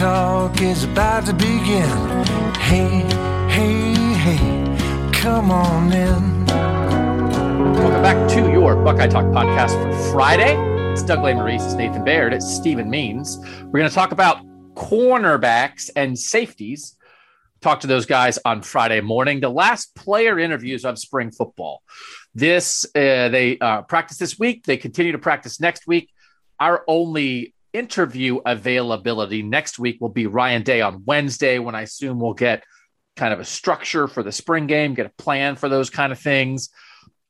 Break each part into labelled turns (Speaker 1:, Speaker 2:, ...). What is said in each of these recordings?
Speaker 1: Talk is about to begin. Hey, hey, hey, come on in.
Speaker 2: Welcome back to your Buckeye Talk podcast for Friday. It's Doug Lesmerises, it's Nathan Baird, it's Stephen Means. We're going to talk about cornerbacks and safeties. Talk to those guys on Friday morning. The last player interviews of spring football. This uh, they uh, practice this week. They continue to practice next week. Our only interview availability next week will be Ryan Day on Wednesday, when I assume we'll get kind of a structure for the spring game, get a plan for those kind of things.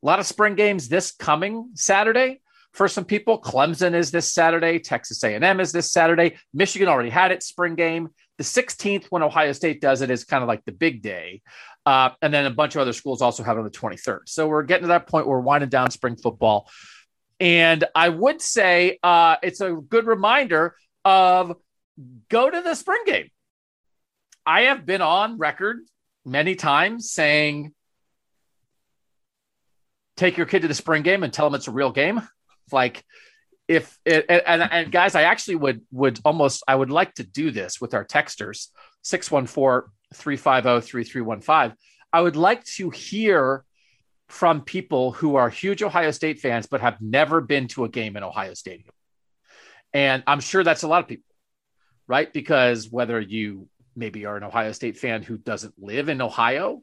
Speaker 2: A lot of spring games this coming Saturday for some people. Clemson is this Saturday. Texas A&M is this Saturday. Michigan already had its spring game. The 16th, when Ohio State does it, is kind of like the big day. Uh, and then a bunch of other schools also have it on the 23rd. So we're getting to that point where we're winding down spring football. And I would say uh, it's a good reminder of go to the spring game. I have been on record many times saying, take your kid to the spring game and tell them it's a real game. Like, if it, and, and guys, I actually would would almost I would like to do this with our texters 614-350-3315. I would like to hear from people who are huge Ohio State fans but have never been to a game in Ohio Stadium. And I'm sure that's a lot of people, right? Because whether you maybe are an Ohio State fan who doesn't live in Ohio,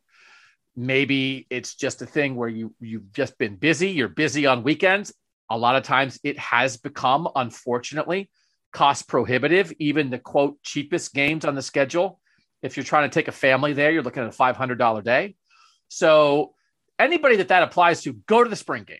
Speaker 2: maybe it's just a thing where you you've just been busy, you're busy on weekends. A lot of times it has become unfortunately cost prohibitive, even the quote cheapest games on the schedule. If you're trying to take a family there, you're looking at a $500 day. So anybody that that applies to, go to the spring game.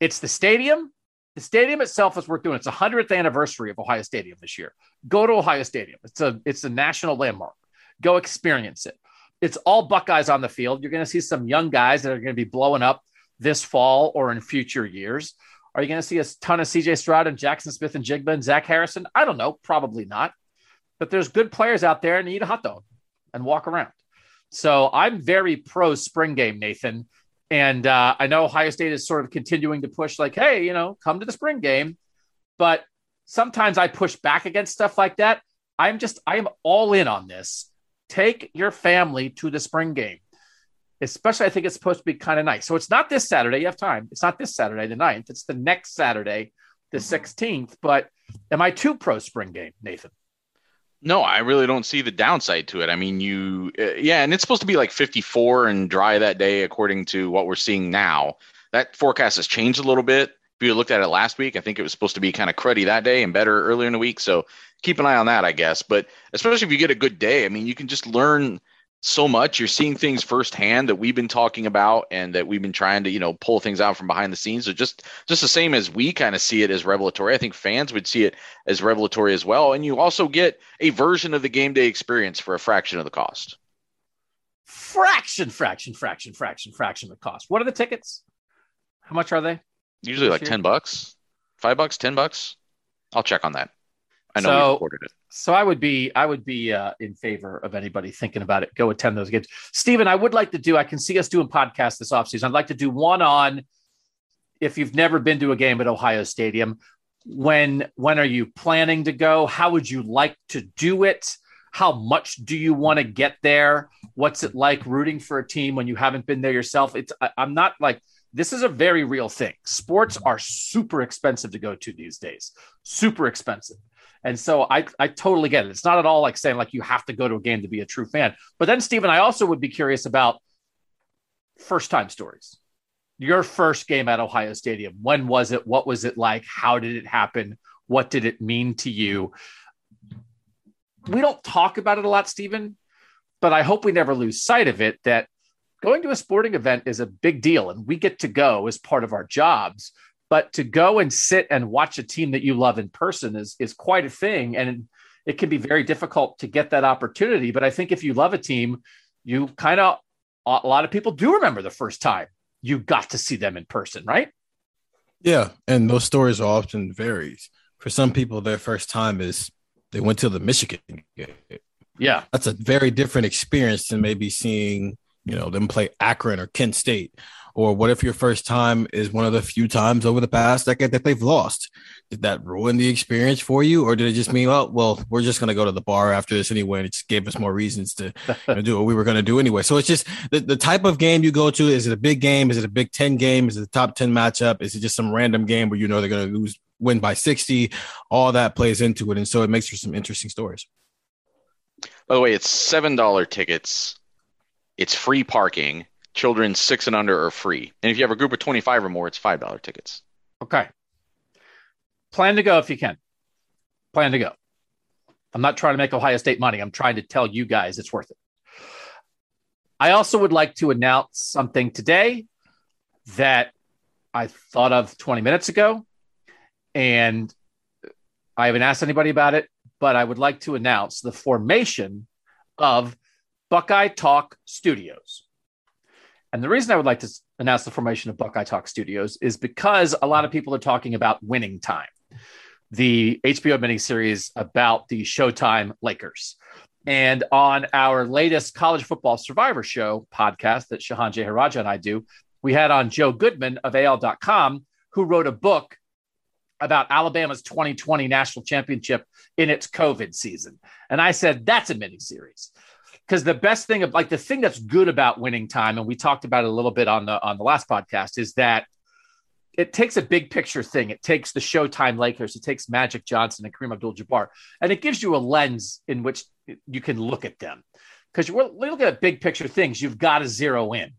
Speaker 2: It's the stadium. The stadium itself is worth doing. It's the 100th anniversary of Ohio Stadium this year. Go to Ohio Stadium. It's a it's a national landmark. Go experience it. It's all Buckeyes on the field. You're going to see some young guys that are going to be blowing up this fall or in future years. Are you going to see a ton of CJ Stroud and Jackson Smith-Njigba and Zach Harrison? I don't know. Probably not. But there's good players out there and eat a hot dog and walk around. So I'm very pro spring game, Nathan. And uh, I know Ohio State is sort of continuing to push, like, hey, you know, come to the spring game. But sometimes I push back against stuff like that. I'm just, I am all in on this. Take your family to the spring game. Especially, I think it's supposed to be kind of nice. So it's not this Saturday. You have time. It's not this Saturday, the 9th. It's the next Saturday, the 16th. But am I too pro spring game, Nathan?
Speaker 3: No, I really don't see the downside to it. I mean, you, uh, yeah, and it's supposed to be like 54 and dry that day, according to what we're seeing now. That forecast has changed a little bit. If you looked at it last week, I think it was supposed to be kind of cruddy that day and better earlier in the week. So keep an eye on that, I guess. But especially if you get a good day, I mean, you can just learn so much. You're seeing things firsthand that we've been talking about and that we've been trying to, you know, pull things out from behind the scenes. So just just the same as we kind of see it as revelatory. I think fans would see it as revelatory as well. And you also get a version of the game day experience for a fraction of the cost.
Speaker 2: Fraction, fraction, fraction, fraction, fraction of the cost. What are the tickets? How much are they?
Speaker 3: Usually like 10 bucks, five bucks, 10 bucks. I'll check on that. I know
Speaker 2: So-
Speaker 3: recorded it.
Speaker 2: So I would be I would be uh, in favor of anybody thinking about it. Go attend those games. Stephen, I would like to do. I can see us doing podcasts this offseason. I'd like to do one on if you've never been to a game at Ohio Stadium. When when are you planning to go? How would you like to do it? How much do you want to get there? What's it like rooting for a team when you haven't been there yourself? It's I, I'm not like this is a very real thing. Sports are super expensive to go to these days. Super expensive. And so I, I totally get it. It's not at all like saying like you have to go to a game to be a true fan. But then, Stephen, I also would be curious about first time stories. Your first game at Ohio Stadium. When was it? What was it like? How did it happen? What did it mean to you? We don't talk about it a lot, Stephen, but I hope we never lose sight of it that going to a sporting event is a big deal and we get to go as part of our jobs. But to go and sit and watch a team that you love in person is, is quite a thing. And it can be very difficult to get that opportunity. But I think if you love a team, you kind of, a lot of people do remember the first time you got to see them in person, right?
Speaker 4: Yeah. And those stories are often varies. For some people, their first time is they went to the Michigan game.
Speaker 2: Yeah.
Speaker 4: That's a very different experience than maybe seeing, you know, them play Akron or Kent State or what if your first time is one of the few times over the past decade that they've lost? Did that ruin the experience for you? Or did it just mean, oh, well, we're just going to go to the bar after this anyway? And it just gave us more reasons to you know, do what we were going to do anyway. So it's just the, the type of game you go to. Is it a big game? Is it a Big Ten game? Is it a top 10 matchup? Is it just some random game where you know they're going to lose, win by 60? All that plays into it. And so it makes for some interesting stories.
Speaker 3: By the way, it's $7 tickets. It's free parking Children six and under are free. And if you have a group of 25 or more, it's $5 tickets.
Speaker 2: Okay. Plan to go if you can. Plan to go. I'm not trying to make Ohio State money. I'm trying to tell you guys it's worth it. I also would like to announce something today that I thought of 20 minutes ago. And I haven't asked anybody about it, but I would like to announce the formation of Buckeye Talk Studios. And the reason I would like to announce the formation of Buckeye Talk Studios is because a lot of people are talking about winning time, the HBO miniseries about the Showtime Lakers. And on our latest college football survivor show podcast that Shehan Jeyarajah and I do, we had on Joe Goodman of AL.com, who wrote a book about Alabama's 2020 national championship in its COVID season. And I said, that's a miniseries because the best thing of like the thing that's good about winning time and we talked about it a little bit on the on the last podcast is that it takes a big picture thing. It takes the showtime lakers it takes magic johnson and kareem abdul-jabbar and it gives you a lens in which you can look at them. Because you're looking at big picture things you've got to zero in.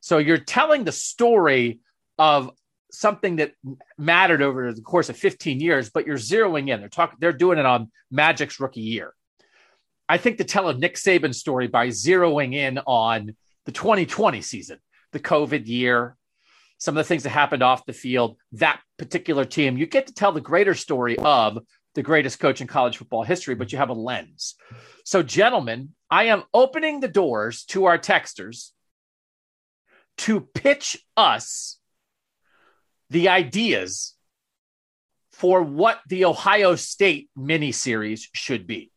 Speaker 2: So you're telling the story of something that mattered over the course of 15 years but you're zeroing in. They're talking they're doing it on magic's rookie year I think to tell a Nick Saban story by zeroing in on the 2020 season, the COVID year, some of the things that happened off the field, that particular team, you get to tell the greater story of the greatest coach in college football history, but you have a lens. So, gentlemen, I am opening the doors to our texters to pitch us the ideas for what the Ohio State mini series should be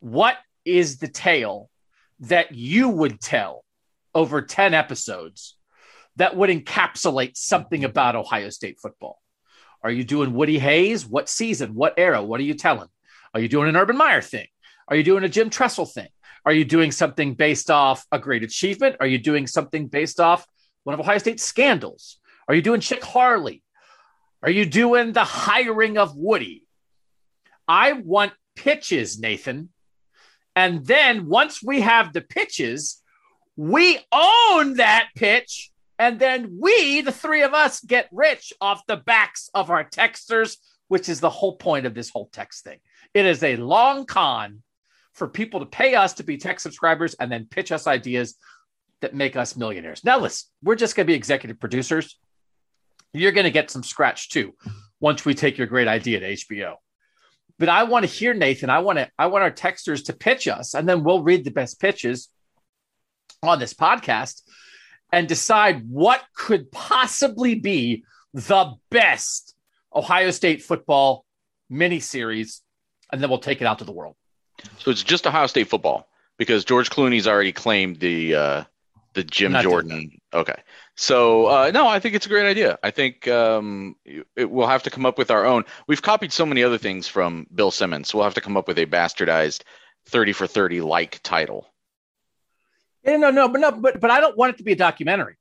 Speaker 2: what is the tale that you would tell over 10 episodes that would encapsulate something about Ohio State football? Are you doing Woody Hayes? What season? What era? What are you telling? Are you doing an Urban Meyer thing? Are you doing a Jim Tressel thing? Are you doing something based off a great achievement? Are you doing something based off one of Ohio State's scandals? Are you doing Chick Harley? Are you doing the hiring of Woody? I want pitches, Nathan, and then once we have the pitches, we own that pitch. And then we, the three of us, get rich off the backs of our texters, which is the whole point of this whole text thing. It is a long con for people to pay us to be tech subscribers and then pitch us ideas that make us millionaires. Now, listen, we're just going to be executive producers. You're going to get some scratch too once we take your great idea to HBO. But I want to hear Nathan. I want to I want our texters to pitch us, and then we'll read the best pitches on this podcast and decide what could possibly be the best Ohio State football mini series, and then we'll take it out to the world.
Speaker 3: So it's just Ohio State football because George Clooney's already claimed the uh, the Jim Jordan. Okay, so uh, no, I think it's a great idea. I think um, it, we'll have to come up with our own. We've copied so many other things from Bill Simmons, so we'll have to come up with a bastardized thirty for thirty like title.
Speaker 2: Yeah, no, no, but no, but but I don't want it to be a documentary.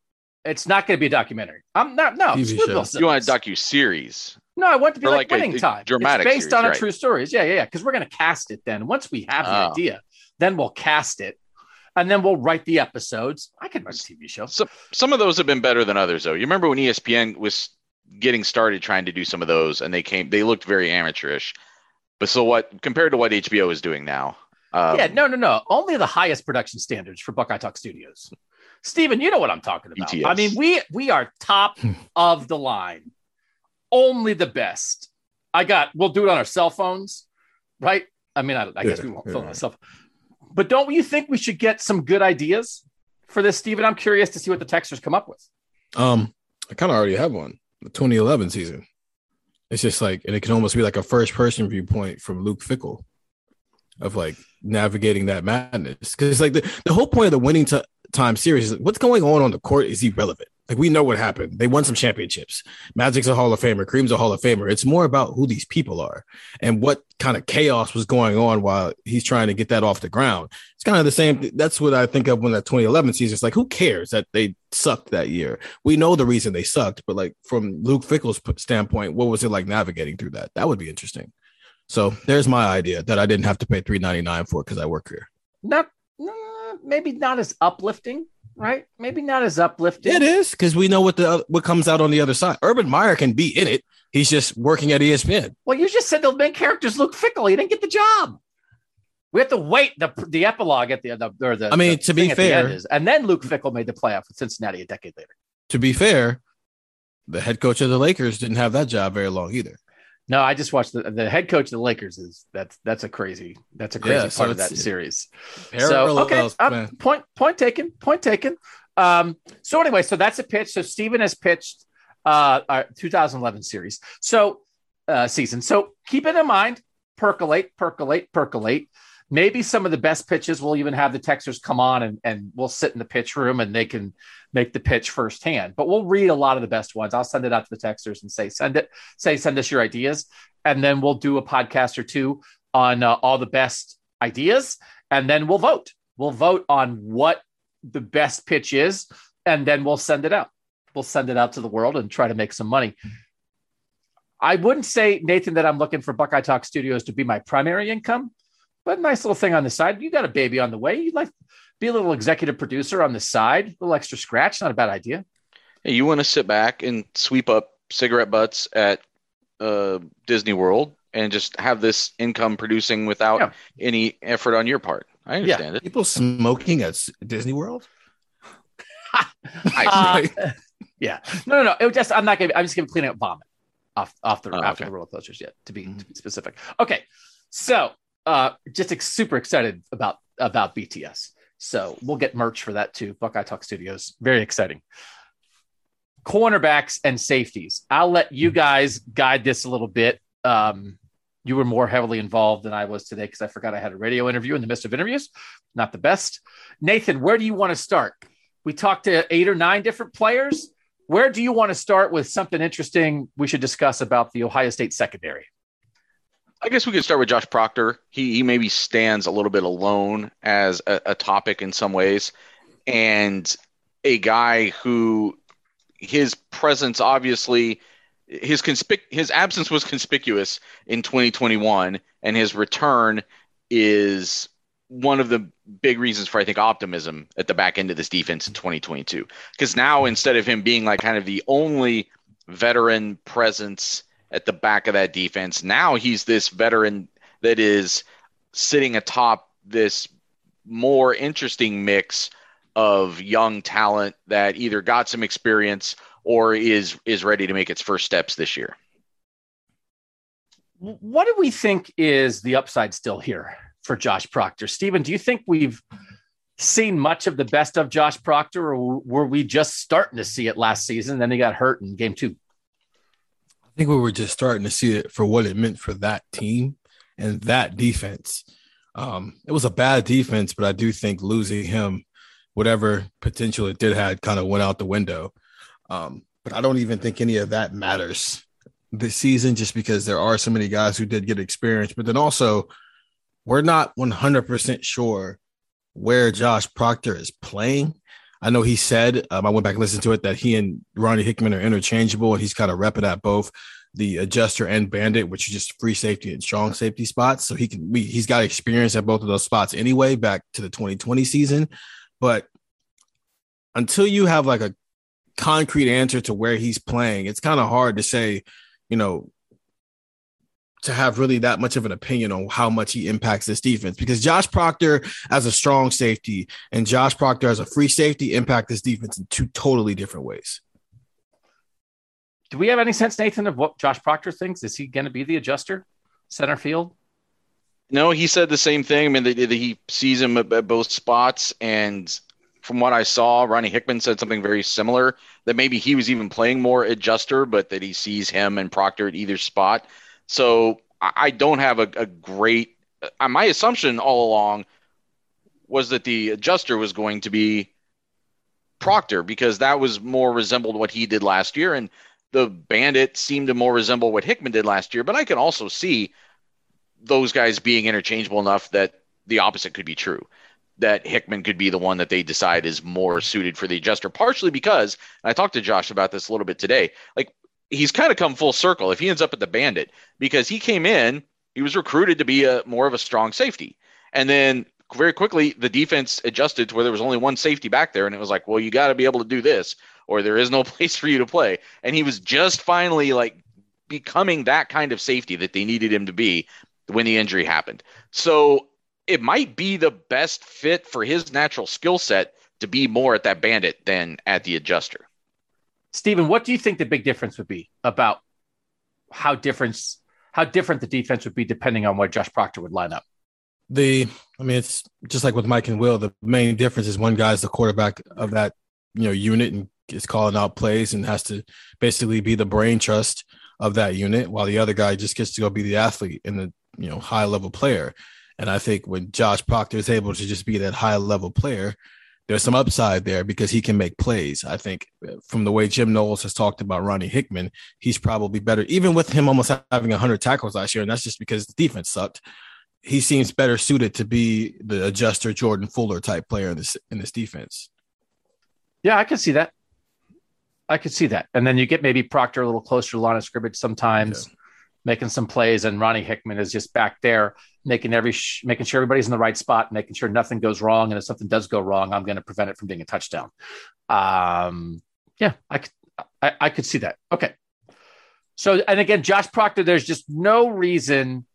Speaker 2: It's not going to be a documentary. I'm not. No,
Speaker 4: TV
Speaker 3: you want a docu series?
Speaker 2: No, I want it to be
Speaker 3: or
Speaker 2: like,
Speaker 3: like
Speaker 2: Winning
Speaker 3: a,
Speaker 2: Time.
Speaker 3: Dramatic
Speaker 2: it's based
Speaker 3: series,
Speaker 2: on a
Speaker 3: right.
Speaker 2: true story. Yeah, yeah, yeah. Because we're going to cast it. Then once we have the
Speaker 3: Oh.
Speaker 2: idea, then we'll cast it, and then we'll write the episodes. I can write a TV show.
Speaker 3: Some some of those have been better than others, though. You remember when ESPN was getting started trying to do some of those, and they came. They looked very amateurish. But so what? Compared to what HBO is doing now? Um,
Speaker 2: yeah, no, no, no. Only the highest production standards for Buckeye Talk Studios. Steven, you know what I'm talking about.
Speaker 3: BTS.
Speaker 2: I mean, we we are top of the line. Only the best. I got. We'll do it on our cell phones, right? I mean, I, I guess
Speaker 4: Yeah,
Speaker 2: we won't
Speaker 4: yeah.
Speaker 2: film myself. But don't you think we should get some good ideas for this, Steven? I'm curious to see what the texters come up with.
Speaker 4: Um, I kind of already have one. The 2011 season. It's just like, and it can almost be like a first person viewpoint from Luke Fickell of like navigating that madness. Because it's like the, the whole point of the winning t- time series is what's going on on the court is irrelevant. Like we know what happened. They won some championships. Magic's a Hall of Famer. Kareem's a Hall of Famer. It's more about who these people are and what kind of chaos was going on while he's trying to get that off the ground. It's kind of the same. That's what I think of when that 2011 season. It's like, who cares that they sucked that year? We know the reason they sucked, but like from Luke Fickell's standpoint, what was it like navigating through that? That would be interesting. So there's my idea that I didn't have to pay 3.99 for because I work here.
Speaker 2: Not maybe not as uplifting, right? Maybe not as uplifting.
Speaker 4: It is because we know what the what comes out on the other side. Urban Meyer can be in it. He's just working at ESPN.
Speaker 2: Well, you just said the main character's Luke Fickell. He didn't get the job. We have to wait the the epilogue at the, the or the.
Speaker 4: I mean,
Speaker 2: the
Speaker 4: to be
Speaker 2: at the
Speaker 4: fair-
Speaker 2: is- and then Luke Fickell made the playoff with Cincinnati a decade later.
Speaker 4: To be fair, the head coach of the Lakers didn't have that job very long either.
Speaker 2: No, I just watched the, the head coach of the Lakers. Is that's that's a crazy that's a crazy
Speaker 4: Yeah,
Speaker 2: part
Speaker 4: so
Speaker 2: of that series. So okay, uh, point point taken, point taken. Um, so anyway, so that's a pitch. So Steven has pitched uh, our 2011 series. So uh, season. So keep it in mind. Percolate, percolate, percolate. Maybe some of the best pitches will even have the texters come on and, and we'll sit in the pitch room and they can make the pitch firsthand. But we'll read a lot of the best ones. I'll send it out to the texters and say, send it, say, send us your ideas. And then we'll do a podcast or two on uh, all the best ideas. And then we'll vote. We'll vote on what the best pitch is. And then we'll send it out. We'll send it out to the world and try to make some money. I wouldn't say, Nathan, that I'm looking for Buckeye Talk Studios to be my primary income, but nice little thing on the side. You got a baby on the way. You'd like be a little executive producer on the side, a little extra scratch. Not a bad idea.
Speaker 3: Hey, you want to sit back and sweep up cigarette butts at uh, Disney World and just have this income producing without
Speaker 2: Yeah.
Speaker 3: any effort on your part. I understand it.
Speaker 4: People smoking at Disney World.
Speaker 2: Uh, yeah. No, no, no. It just I'm not gonna. I'm just gonna clean up vomit off off the
Speaker 3: Oh,
Speaker 2: after
Speaker 3: okay.
Speaker 2: the roller coasters yet to be to be specific. Okay, so uh, just ex- super excited about about BTS. So we'll get merch for that too. Buckeye Talk Studios. Very exciting. Cornerbacks and safeties. I'll let you guys guide this a little bit. Um, you were more heavily involved than I was today because I forgot I had a radio interview in the midst of interviews. Not the best. Nathan, where do you want to start? We talked to eight or nine different players. Where do you want to start with something interesting we should discuss about the Ohio State secondary?
Speaker 3: I guess we could start with Josh Proctor. He he maybe stands a little bit alone as a, a topic in some ways, and a guy who his presence obviously his conspic his absence was conspicuous in 2021, and his return is one of the big reasons for I think optimism at the back end of this defense in 2022. Because now instead of him being like kind of the only veteran presence at the back of that defense. Now he's this veteran that is sitting atop this more interesting mix of young talent that either got some experience or is is ready to make its first steps this year.
Speaker 2: What do we think is the upside still here for Josh Proctor? Stephen, do you think we've seen much of the best of Josh Proctor, or were we just starting to see it last season? Then he got hurt in game two.
Speaker 4: Think we were just starting to see it for what it meant for that team and that defense. Um, it was a bad defense, but I do think losing him, whatever potential it did had, kind of went out the window. Um, but I don't even think any of that matters this season, just because there are so many guys who did get experience. But then also, we're not 100% sure where Josh Proctor is playing. I know he said, um, I went back and listened to it, that he and Ronnie Hickman are interchangeable, and he's kind of repping at both the adjuster and bandit, which is just free safety and strong safety spots. So he can, we, he's got experience at both of those spots anyway, back to the 2020 season. But until you have like a concrete answer to where he's playing, it's kind of hard to say, you know, to have really that much of an opinion on how much he impacts this defense because Josh Proctor as a strong safety and Josh Proctor as a free safety impact this defense in two totally different ways.
Speaker 2: Do we have any sense, Nathan, of what Josh Proctor thinks? Is he going to be the adjuster, center field?
Speaker 3: No, he said the same thing. I mean, that he sees him at both spots, and from what I saw, Ronnie Hickman said something very similar. That maybe he was even playing more adjuster, but that he sees him and Proctor at either spot. So I don't have a, a great. Uh, my assumption all along was that the adjuster was going to be Proctor because that was more resembled what he did last year, and the Bandit seemed to more resemble what Hickman did last year. But I can also see those guys being interchangeable enough that the opposite could be true. That Hickman could be the one that they decide is more suited for the adjuster, partially because I talked to Josh about this a little bit today. Like he's kind of come full circle if he ends up at the Bandit because he came in, he was recruited to be a more of a strong safety, and then very quickly the defense adjusted to where there was only one safety back there, and it was like, well, you got to be able to do this, or there is no place for you to play. And he was just finally like becoming that kind of safety that they needed him to be when the injury happened. So it might be the best fit for his natural skill set to be more at that bandit than at the adjuster.
Speaker 2: Stephen, what do you think the big difference would be about how different how different the defense would be depending on where Josh Proctor would line up?
Speaker 4: The I mean, it's just like with Mike and Will. The main difference is one guy's the quarterback of that you know unit and is calling out plays and has to basically be the brain trust of that unit, while the other guy just gets to go be the athlete and the you know high level player. And I think when Josh Proctor is able to just be that high level player, there's some upside there because he can make plays. I think uh, from the way Jim Knowles has talked about Ronnie Hickman, he's probably better, even with him almost having 100 tackles last year. And that's just because the defense sucked. He seems better suited to be the adjuster Jordan Fuller type player in this in this defense.
Speaker 2: Yeah, I can see that. I could see that. And then you get maybe Proctor a little closer to line of scrimmage sometimes. Yeah making some plays, and Ronnie Hickman is just back there making every sh- making sure everybody's in the right spot, making sure nothing goes wrong, and if something does go wrong, I'm going to prevent it from being a touchdown. Um, yeah, I could I, I could see that. Okay, so and again, Josh Proctor, there's just no reason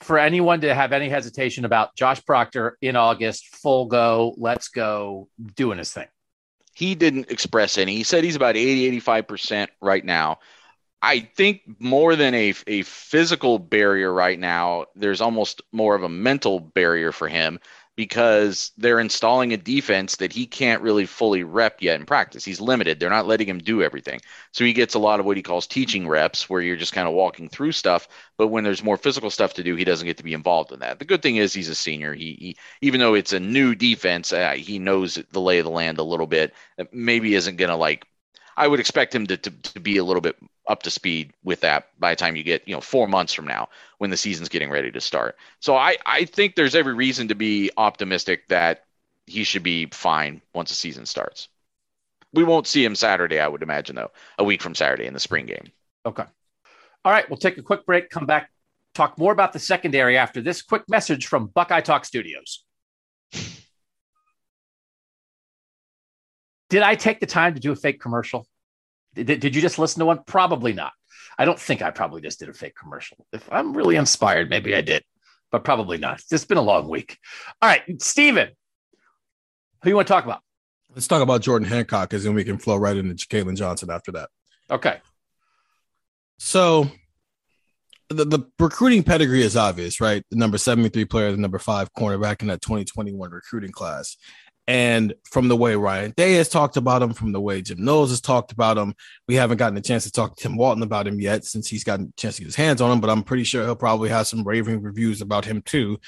Speaker 2: for anyone to have any hesitation about Josh Proctor in August, full go, let's go, doing his thing.
Speaker 3: He didn't express any. He said he's about 80, 85% right now. I think more than a, a physical barrier right now, there's almost more of a mental barrier for him because they're installing a defense that he can't really fully rep yet in practice. He's limited. They're not letting him do everything. So he gets a lot of what he calls teaching reps, where you're just kind of walking through stuff. But when there's more physical stuff to do, he doesn't get to be involved in that. The good thing is he's a senior. He, he even though it's a new defense, uh, he knows the lay of the land a little bit. Maybe isn't going to like I would expect him to, to, to be a little bit up to speed with that by the time you get, you know, four months from now when the season's getting ready to start. So I, I think there's every reason to be optimistic that he should be fine once the season starts. We won't see him Saturday, I would imagine, though, a week from Saturday in the spring game.
Speaker 2: Okay. All right. We'll take a quick break, come back, talk more about the secondary after this quick message from Buckeye Talk Studios. Did I take the time to do a fake commercial? Did, did you just listen to one? Probably not. I don't think I probably just did a fake commercial. If I'm really inspired, maybe I did, but probably not. It's been a long week. All right, Steven, who you want to talk about?
Speaker 4: Let's talk about Jordan Hancock, because then we can flow right into Kalen Johnson after that.
Speaker 2: Okay.
Speaker 4: So the, the recruiting pedigree is obvious, right? The number 73 player, the number five cornerback in that 2021 recruiting class. And from the way Ryan Day has talked about him, from the way Jim Knowles has talked about him, we haven't gotten a chance to talk to Tim Walton about him yet since he's gotten a chance to get his hands on him, but I'm pretty sure he'll probably have some raving reviews about him too.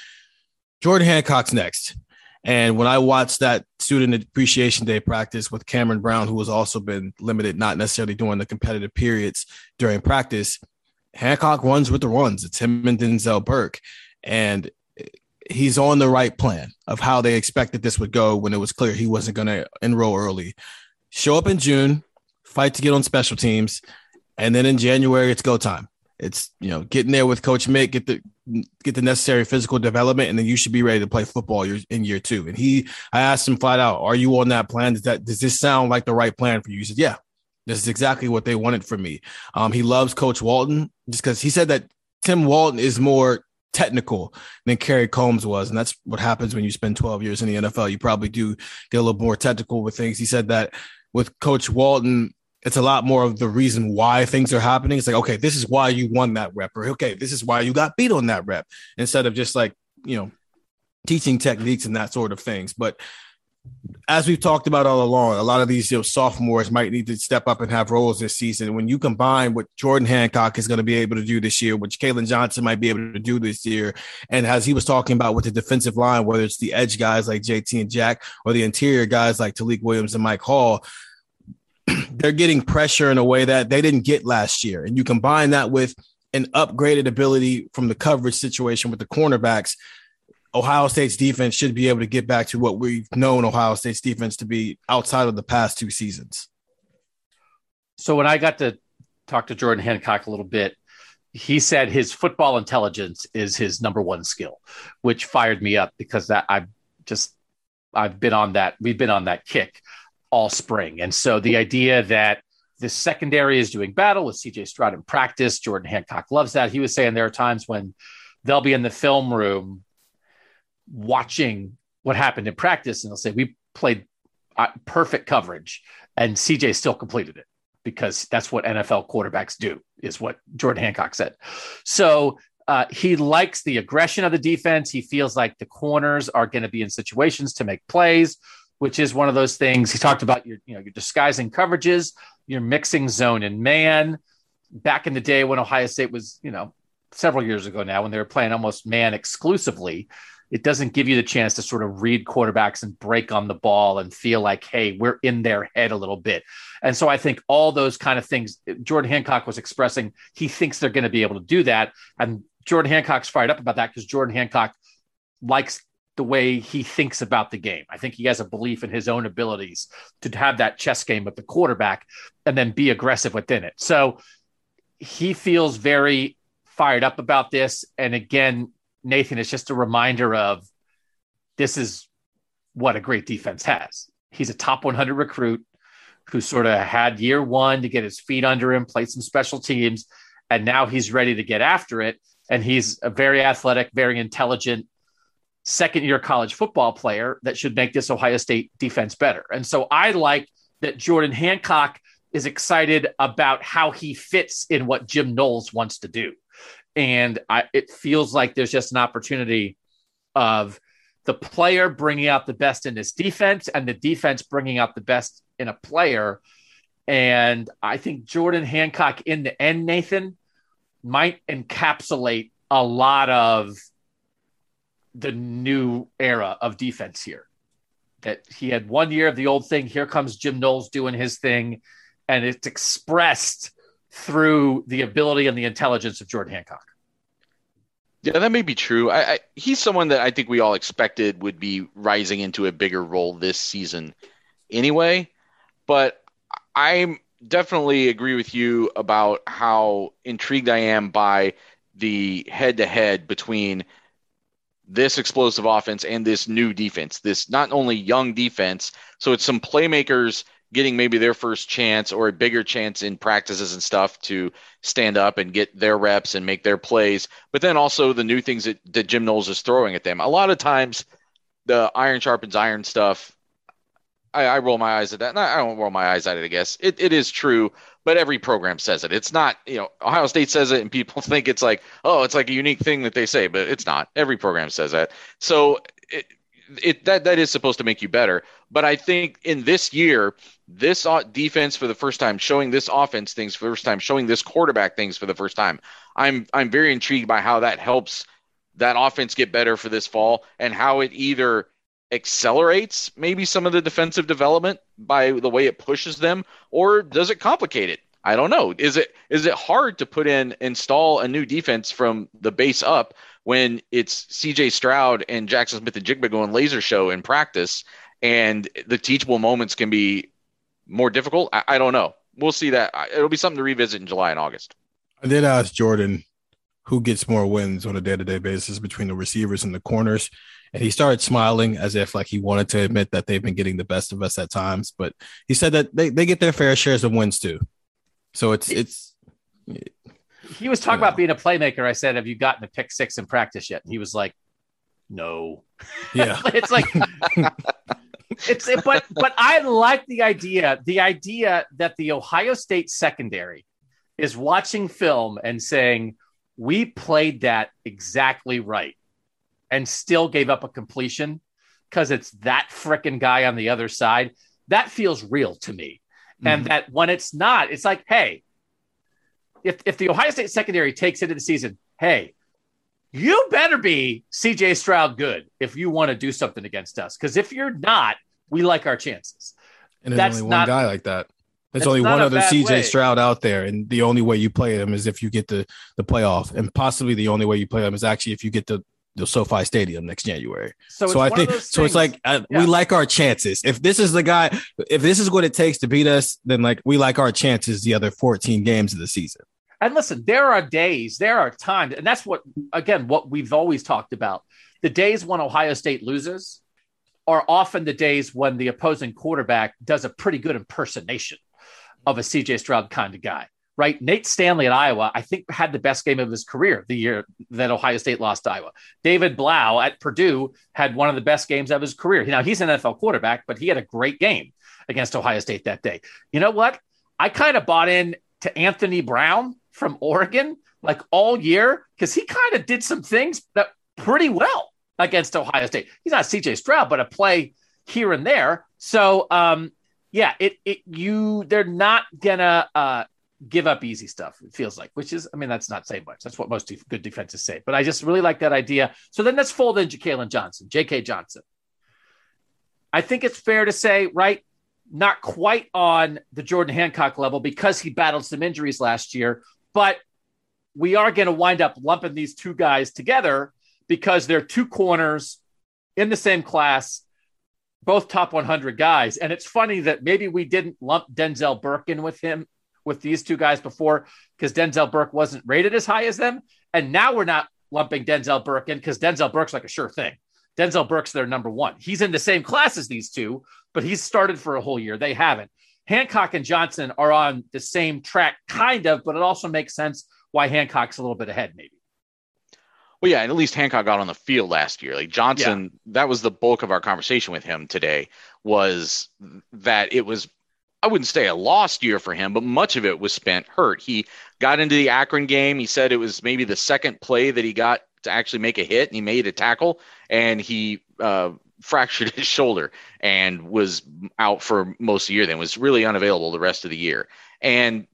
Speaker 4: Jordan Hancock's next. And when I watched that student appreciation day practice with Cameron Brown, who has also been limited, not necessarily during the competitive periods during practice, Hancock runs with the runs. It's him and Denzel Burke. And he's on the right plan of how they expected this would go when it was clear he wasn't going to enroll early. Show up in June, fight to get on special teams, and then in January it's go time. It's you know getting there with Coach Mick, get the get the necessary physical development, and then you should be ready to play football in year two. And he, I asked him flat out, "Are you on that plan? Does that does this sound like the right plan for you?" He said, "Yeah, this is exactly what they wanted from me." Um, he loves Coach Walton just because he said that Tim Walton is more technical than Kerry Combs was. And that's what happens when you spend 12 years in the NFL. You probably do get a little more technical with things. He said that with Coach Walton, it's a lot more of the reason why things are happening. It's like, okay, this is why you won that rep, or okay, this is why you got beat on that rep, instead of just like, you know, teaching techniques and that sort of things. But as we've talked about all along, a lot of these you know, sophomores might need to step up and have roles this season. When you combine what Jordan Hancock is going to be able to do this year, which Kalen Johnson might be able to do this year, and as he was talking about with the defensive line, whether it's the edge guys like JT and Jack or the interior guys like Tyleik Williams and Mike Hall, they're getting pressure in a way that they didn't get last year. And you combine that with an upgraded ability from the coverage situation with the cornerbacks. Ohio State's defense should be able to get back to what we've known Ohio State's defense to be outside of the past two seasons.
Speaker 2: So when I got to talk to Jordan Hancock a little bit, he said his football intelligence is his number one skill, which fired me up because that I've just I've been on that we've been on that kick all spring. And so the idea that the secondary is doing battle with CJ Stroud in practice, Jordan Hancock loves that. He was saying there are times when they'll be in the film room watching what happened in practice and they'll say, We played uh, perfect coverage, and CJ still completed it because that's what NFL quarterbacks do, is what Jordan Hancock said. So uh, he likes the aggression of the defense. He feels like the corners are going to be in situations to make plays which is one of those things he talked about your you know you're disguising coverages you're mixing zone and man back in the day when ohio state was you know several years ago now when they were playing almost man exclusively it doesn't give you the chance to sort of read quarterbacks and break on the ball and feel like hey we're in their head a little bit and so i think all those kind of things jordan hancock was expressing he thinks they're going to be able to do that and jordan hancock's fired up about that because jordan hancock likes the way he thinks about the game. I think he has a belief in his own abilities to have that chess game with the quarterback and then be aggressive within it. So he feels very fired up about this. And again, Nathan, is just a reminder of this is what a great defense has. He's a top 100 recruit who sort of had year one to get his feet under him, played some special teams, and now he's ready to get after it. And he's a very athletic, very intelligent, second year college football player that should make this Ohio State defense better. And so I like that Jordan Hancock is excited about how he fits in what Jim Knowles wants to do. And I, it feels like there's just an opportunity of the player bringing out the best in this defense and the defense bringing out the best in a player. And I think Jordan Hancock in the end, Nathan, might encapsulate a lot of the new era of defense here. That he had one year of the old thing. Here comes Jim Knowles doing his thing, and it's expressed through the ability and the intelligence of Jordan Hancock.
Speaker 3: Yeah, that may be true. I, I, he's someone that I think we all expected would be rising into a bigger role this season, anyway. But I definitely agree with you about how intrigued I am by the head-to-head between this explosive offense and this new defense. This not only young defense, so it's some playmakers getting maybe their first chance or a bigger chance in practices and stuff to stand up and get their reps and make their plays, but then also the new things that, that Jim Knowles is throwing at them. A lot of times, the iron sharpens iron stuff. I, I roll my eyes at that. I don't roll my eyes at it. I guess it, it is true, but every program says it. It's not, you know, Ohio State says it and people think it's like, oh, it's like a unique thing that they say, but it's not. Every program says that. So it, it that that is supposed to make you better. But I think in this year, this defense for the first time, showing this offense things for the first time, showing this quarterback things for the first time, I'm I'm very intrigued by how that helps that offense get better for this fall and how it either accelerates maybe some of the defensive development by the way it pushes them, or does it complicate it? I don't know. Is it is it hard to put in install a new defense from the base up when it's C.J. Stroud and Jackson Smith-Njigba going laser show in practice, and the teachable moments can be more difficult? I, I don't know. We'll see that. It'll be something to revisit in July and August.
Speaker 4: I did ask Jordan who gets more wins on a day-to-day basis between the receivers and the corners. And he started smiling as if like he wanted to admit that they've been getting the best of us at times. But he said that they, they get their fair shares of wins too. So it's it's
Speaker 2: he was talking about being a playmaker. I said, Have you gotten a pick six in practice yet? And he was like, No.
Speaker 4: Yeah.
Speaker 2: it's like it's but but I like the idea, the idea that the Ohio State secondary is watching film and saying, We played that exactly right and still gave up a completion because it's that freaking guy on the other side. That feels real to me. Mm-hmm. And that when it's not, it's like, hey, if, if the Ohio State secondary takes into the season, hey, you better be CJ Stroud good if you want to do something against us. Because if you're not, we like our chances.
Speaker 4: And there's that's only one not, guy like that. There's only one other CJ way. Stroud out there, and the only way you play him is if you get the the playoff, and possibly the only way you play him is actually if you get the the SoFi Stadium next January. So, so I think so. It's like uh, yeah. we like our chances. If this is the guy, if this is what it takes to beat us, then like we like our chances the other 14 games of the season.
Speaker 2: And listen, there are days, there are times, and that's what again what we've always talked about. The days when Ohio State loses are often the days when the opposing quarterback does a pretty good impersonation of a CJ Stroud kind of guy right? Nate Stanley at Iowa, I think, had the best game of his career the year that Ohio State lost Iowa. David Blough at Purdue had one of the best games of his career. Now, he's an NFL quarterback, but he had a great game against Ohio State that day. You know what? I kind of bought in to Anthony Brown from Oregon like all year because he kind of did some things that pretty well against Ohio State. He's not CJ Stroud, but a play here and there. So, um, yeah, it it you they're not gonna uh, give up easy stuff. It feels like, which is, I mean, that's not saying much. That's what most good defenses say. But I just really like that idea. So then let's fold in Jakailin Johnson, J.K. Johnson. I think it's fair to say, right? Not quite on the Jordan Hancock level because he battled some injuries last year, but we are going to wind up lumping these two guys together because they're two corners in the same class, both top 100 guys. And it's funny that maybe we didn't lump Denzel Burke in with him with these two guys before because Denzel Burke wasn't rated as high as them. And now we're not lumping Denzel Burke in because Denzel Burke's like a sure thing. Denzel Burke's their number one. He's in the same class as these two, but he's started for a whole year. They haven't. Hancock and Johnson are on the same track, kind of, but it also makes sense why Hancock's a little bit ahead, maybe.
Speaker 3: Well, yeah, and at least Hancock got on the field last year. Like Johnson, yeah. that was the bulk of our conversation with him today. Was that it was I wouldn't say a lost year for him, but much of it was spent hurt. He got into the Akron game. He said it was maybe the second play that he got to actually make a hit, and he made a tackle, and he uh, fractured his shoulder and was out for most of the year. Then was really unavailable the rest of the year, and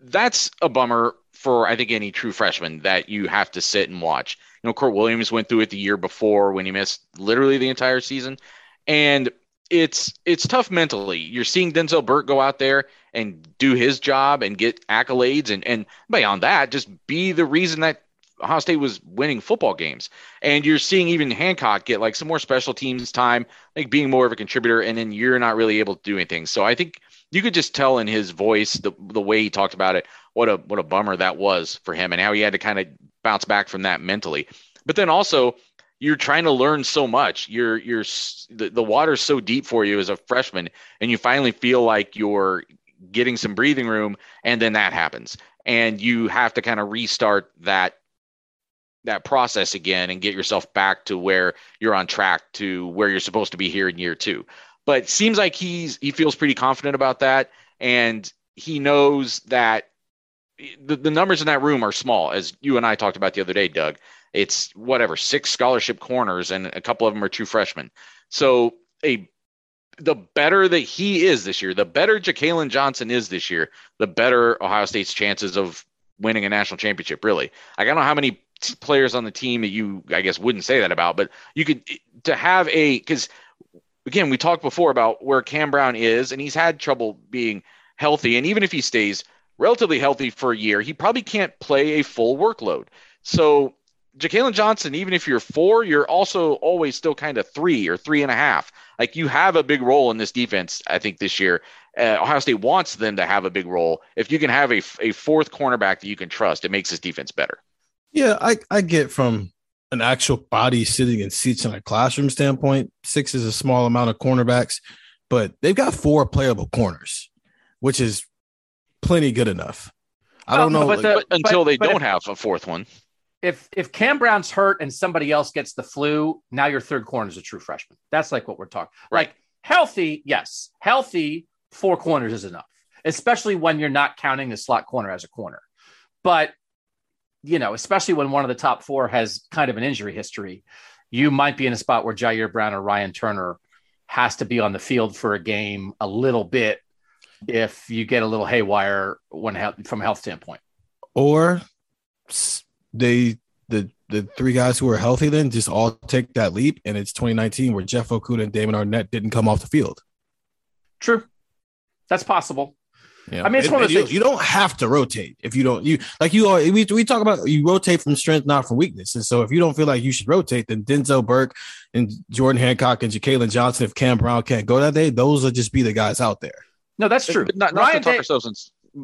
Speaker 3: that's a bummer for I think any true freshman that you have to sit and watch. You know, Kourt Williams went through it the year before when he missed literally the entire season, and it's it's tough mentally. You're seeing Denzel Burke go out there and do his job and get accolades and and beyond that, just be the reason that Ohio State was winning football games. And you're seeing even Hancock get like some more special teams time, like being more of a contributor, and then you're not really able to do anything. So I think you could just tell in his voice, the the way he talked about it, what a what a bummer that was for him and how he had to kind of bounce back from that mentally. But then also you're trying to learn so much. You're you're the, the water's so deep for you as a freshman, and you finally feel like you're getting some breathing room, and then that happens, and you have to kind of restart that that process again and get yourself back to where you're on track to where you're supposed to be here in year two. But seems like he's he feels pretty confident about that, and he knows that the, the numbers in that room are small, as you and I talked about the other day, Doug it's whatever six scholarship corners and a couple of them are true freshmen. So a the better that he is this year, the better Jakailin Johnson is this year, the better Ohio State's chances of winning a national championship. Really, like, I don't know how many t- players on the team that you I guess wouldn't say that about, but you could to have a because again we talked before about where Cam Brown is, and he's had trouble being healthy, and even if he stays relatively healthy for a year, he probably can't play a full workload. So Jakailin Johnson, even if you're four, you're also always still kind of three or three and a half. Like you have a big role in this defense, I think, this year. uh, Ohio State wants them to have a big role. If you can have a, a fourth cornerback that you can trust, it makes this defense better.
Speaker 4: Yeah, I, I get from an actual body sitting in seats in a classroom standpoint, six is a small amount of cornerbacks, but they've got four playable corners, which is plenty good enough. I don't um, know
Speaker 3: but, the, but until but, they don't if, have a fourth one.
Speaker 2: If if Cam Brown's hurt and somebody else gets the flu, now your third corner is a true freshman. That's like what we're talking. Right. Like healthy, yes, healthy. Four corners is enough, especially when you're not counting the slot corner as a corner. But you know, especially when one of the top four has kind of an injury history, you might be in a spot where Jyaire Brown or Ryan Turner has to be on the field for a game a little bit if you get a little haywire when from a health standpoint.
Speaker 4: Or they the the three guys who are healthy then just all take that leap, and it's 2019 where Jeff Okudah and Damon Arnette didn't come off the field.
Speaker 2: True, that's possible. Yeah. I mean, it's one of
Speaker 4: you, you, don't have to rotate if you don't. You like you are. We, we talk about you rotate from strength, not from weakness. And so, if you don't feel like you should rotate, then Denzel Burke and Jordan Hancock and Jakailin Johnson, if Cam Brown can't go that day, those will just be the guys out there.
Speaker 2: No, that's true.
Speaker 3: Not, not to talk Day- ourselves in,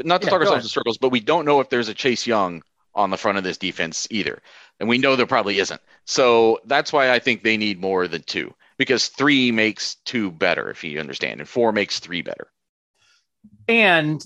Speaker 3: not to yeah, talk ourselves in circles, but we don't know if there's a Chase Young on the front of this defense either, and we know there probably isn't. So that's why I think they need more than two because three makes two better, if you understand, and four makes three better.
Speaker 2: And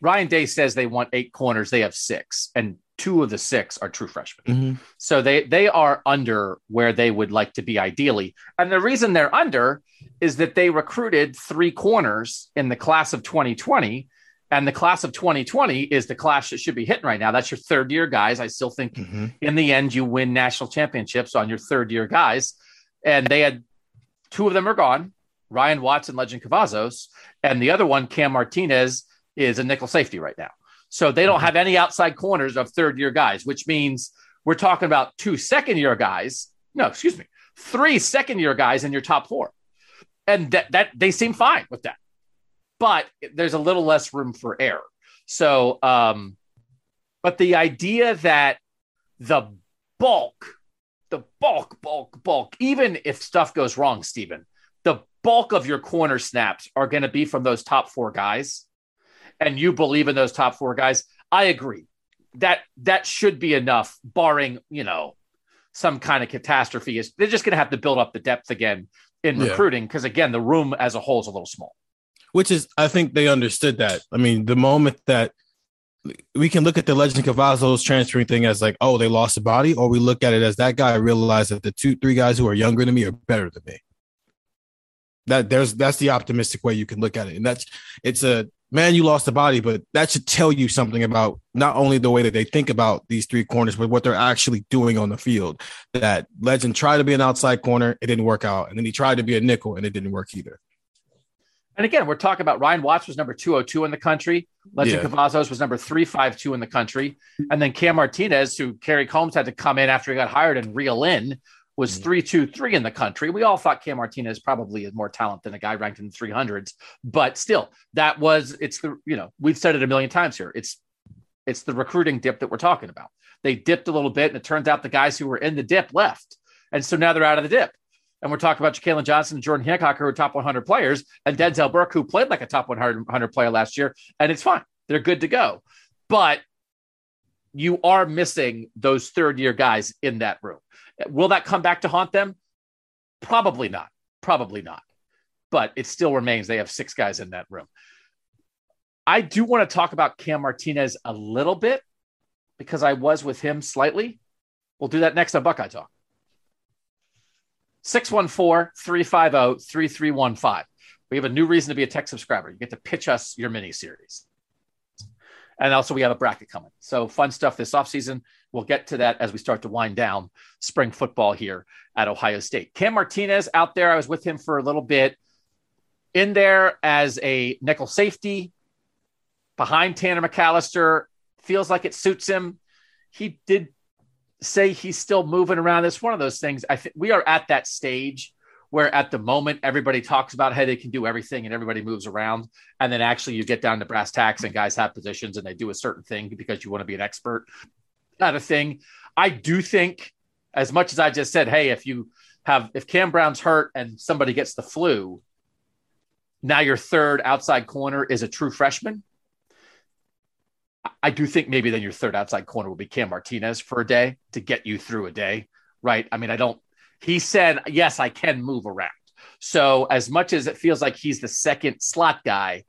Speaker 2: Ryan Day says they want eight corners. They have six, and two of the six are true freshmen. Mm-hmm. So they they are under where they would like to be ideally. And the reason they're under is that they recruited three corners in the class of 2020. And the class of 2020 is the class that should be hitting right now. That's your third year guys. I still think mm-hmm. in the end you win national championships on your third year guys. And they had two of them are gone. Ryan Watson, Legend Cavazos, and the other one, Cam Martinez, is a nickel safety right now. So they don't have any outside corners of third year guys, which means we're talking about two second year guys. No, excuse me, three second year guys in your top four. And that, that they seem fine with that. But there's a little less room for error. So, um, but the idea that the bulk, the bulk, bulk, bulk, even if stuff goes wrong, Stephen, bulk of your corner snaps are going to be from those top four guys and you believe in those top four guys, I agree. That that should be enough, barring you know some kind of catastrophe. Is they're just going to have to build up the depth again in yeah. recruiting because again, the room as a whole is a little small.
Speaker 4: Which is, I think they understood that. I mean, the moment that we can look at the Legend Cavazos transferring thing as like, oh, they lost a body, or we look at it as that guy realized that the two, three guys who are younger than me are better than me. That there's that's the optimistic way you can look at it, and that's it's a man, you lost the body, but that should tell you something about not only the way that they think about these three corners, but what they're actually doing on the field. That Legend tried to be an outside corner, it didn't work out. And then he tried to be a nickel, and it didn't work either.
Speaker 2: And again, we're talking about Ryan Watts was number 202 in the country. Legend yeah. Cavazos was number 352 in the country. And then Cam Martinez, who Kerry Coombs had to come in after he got hired and reel in, was mm-hmm. three two three in the country. We all thought Cam Martinez probably is more talent than a guy ranked in the three hundreds, but still, that was it's the you know we've said it a million times here. It's it's the recruiting dip that we're talking about. They dipped a little bit, and it turns out the guys who were in the dip left, and so now they're out of the dip. And we're talking about Jakailin Johnson and Jordan Hancock, who are top 100 players, and Denzel Burke, who played like a top 100, 100 player last year, and it's fine. They're good to go. But you are missing those third year guys in that room. Will that come back to haunt them? Probably not. Probably not. But it still remains they have six guys in that room. I do want to talk about Cam Martinez a little bit because I was with him slightly. We'll do that next on Buckeye Talk. 614 350 3315. We have a new reason to be a tech subscriber. You get to pitch us your mini series. And also, we have a bracket coming. So, fun stuff this offseason. We'll get to that as we start to wind down spring football here at Ohio State. Cam Martinez out there. I was with him for a little bit in there as a nickel safety behind Tanner McCalister. Feels like it suits him. He did say he's still moving around. It's one of those things. I think we are at that stage where at the moment everybody talks about how they can do everything and everybody moves around and then actually you get down to brass tacks and guys have positions and they do a certain thing because you want to be an expert not a thing i do think as much as i just said hey if you have if cam brown's hurt and somebody gets the flu now your third outside corner is a true freshman. I do think maybe then your third outside corner will be Cam Martinez for a day to get you through a day, right? I mean, I don't. He said, "Yes, I can move around." So as much as it feels like he's the second slot guy,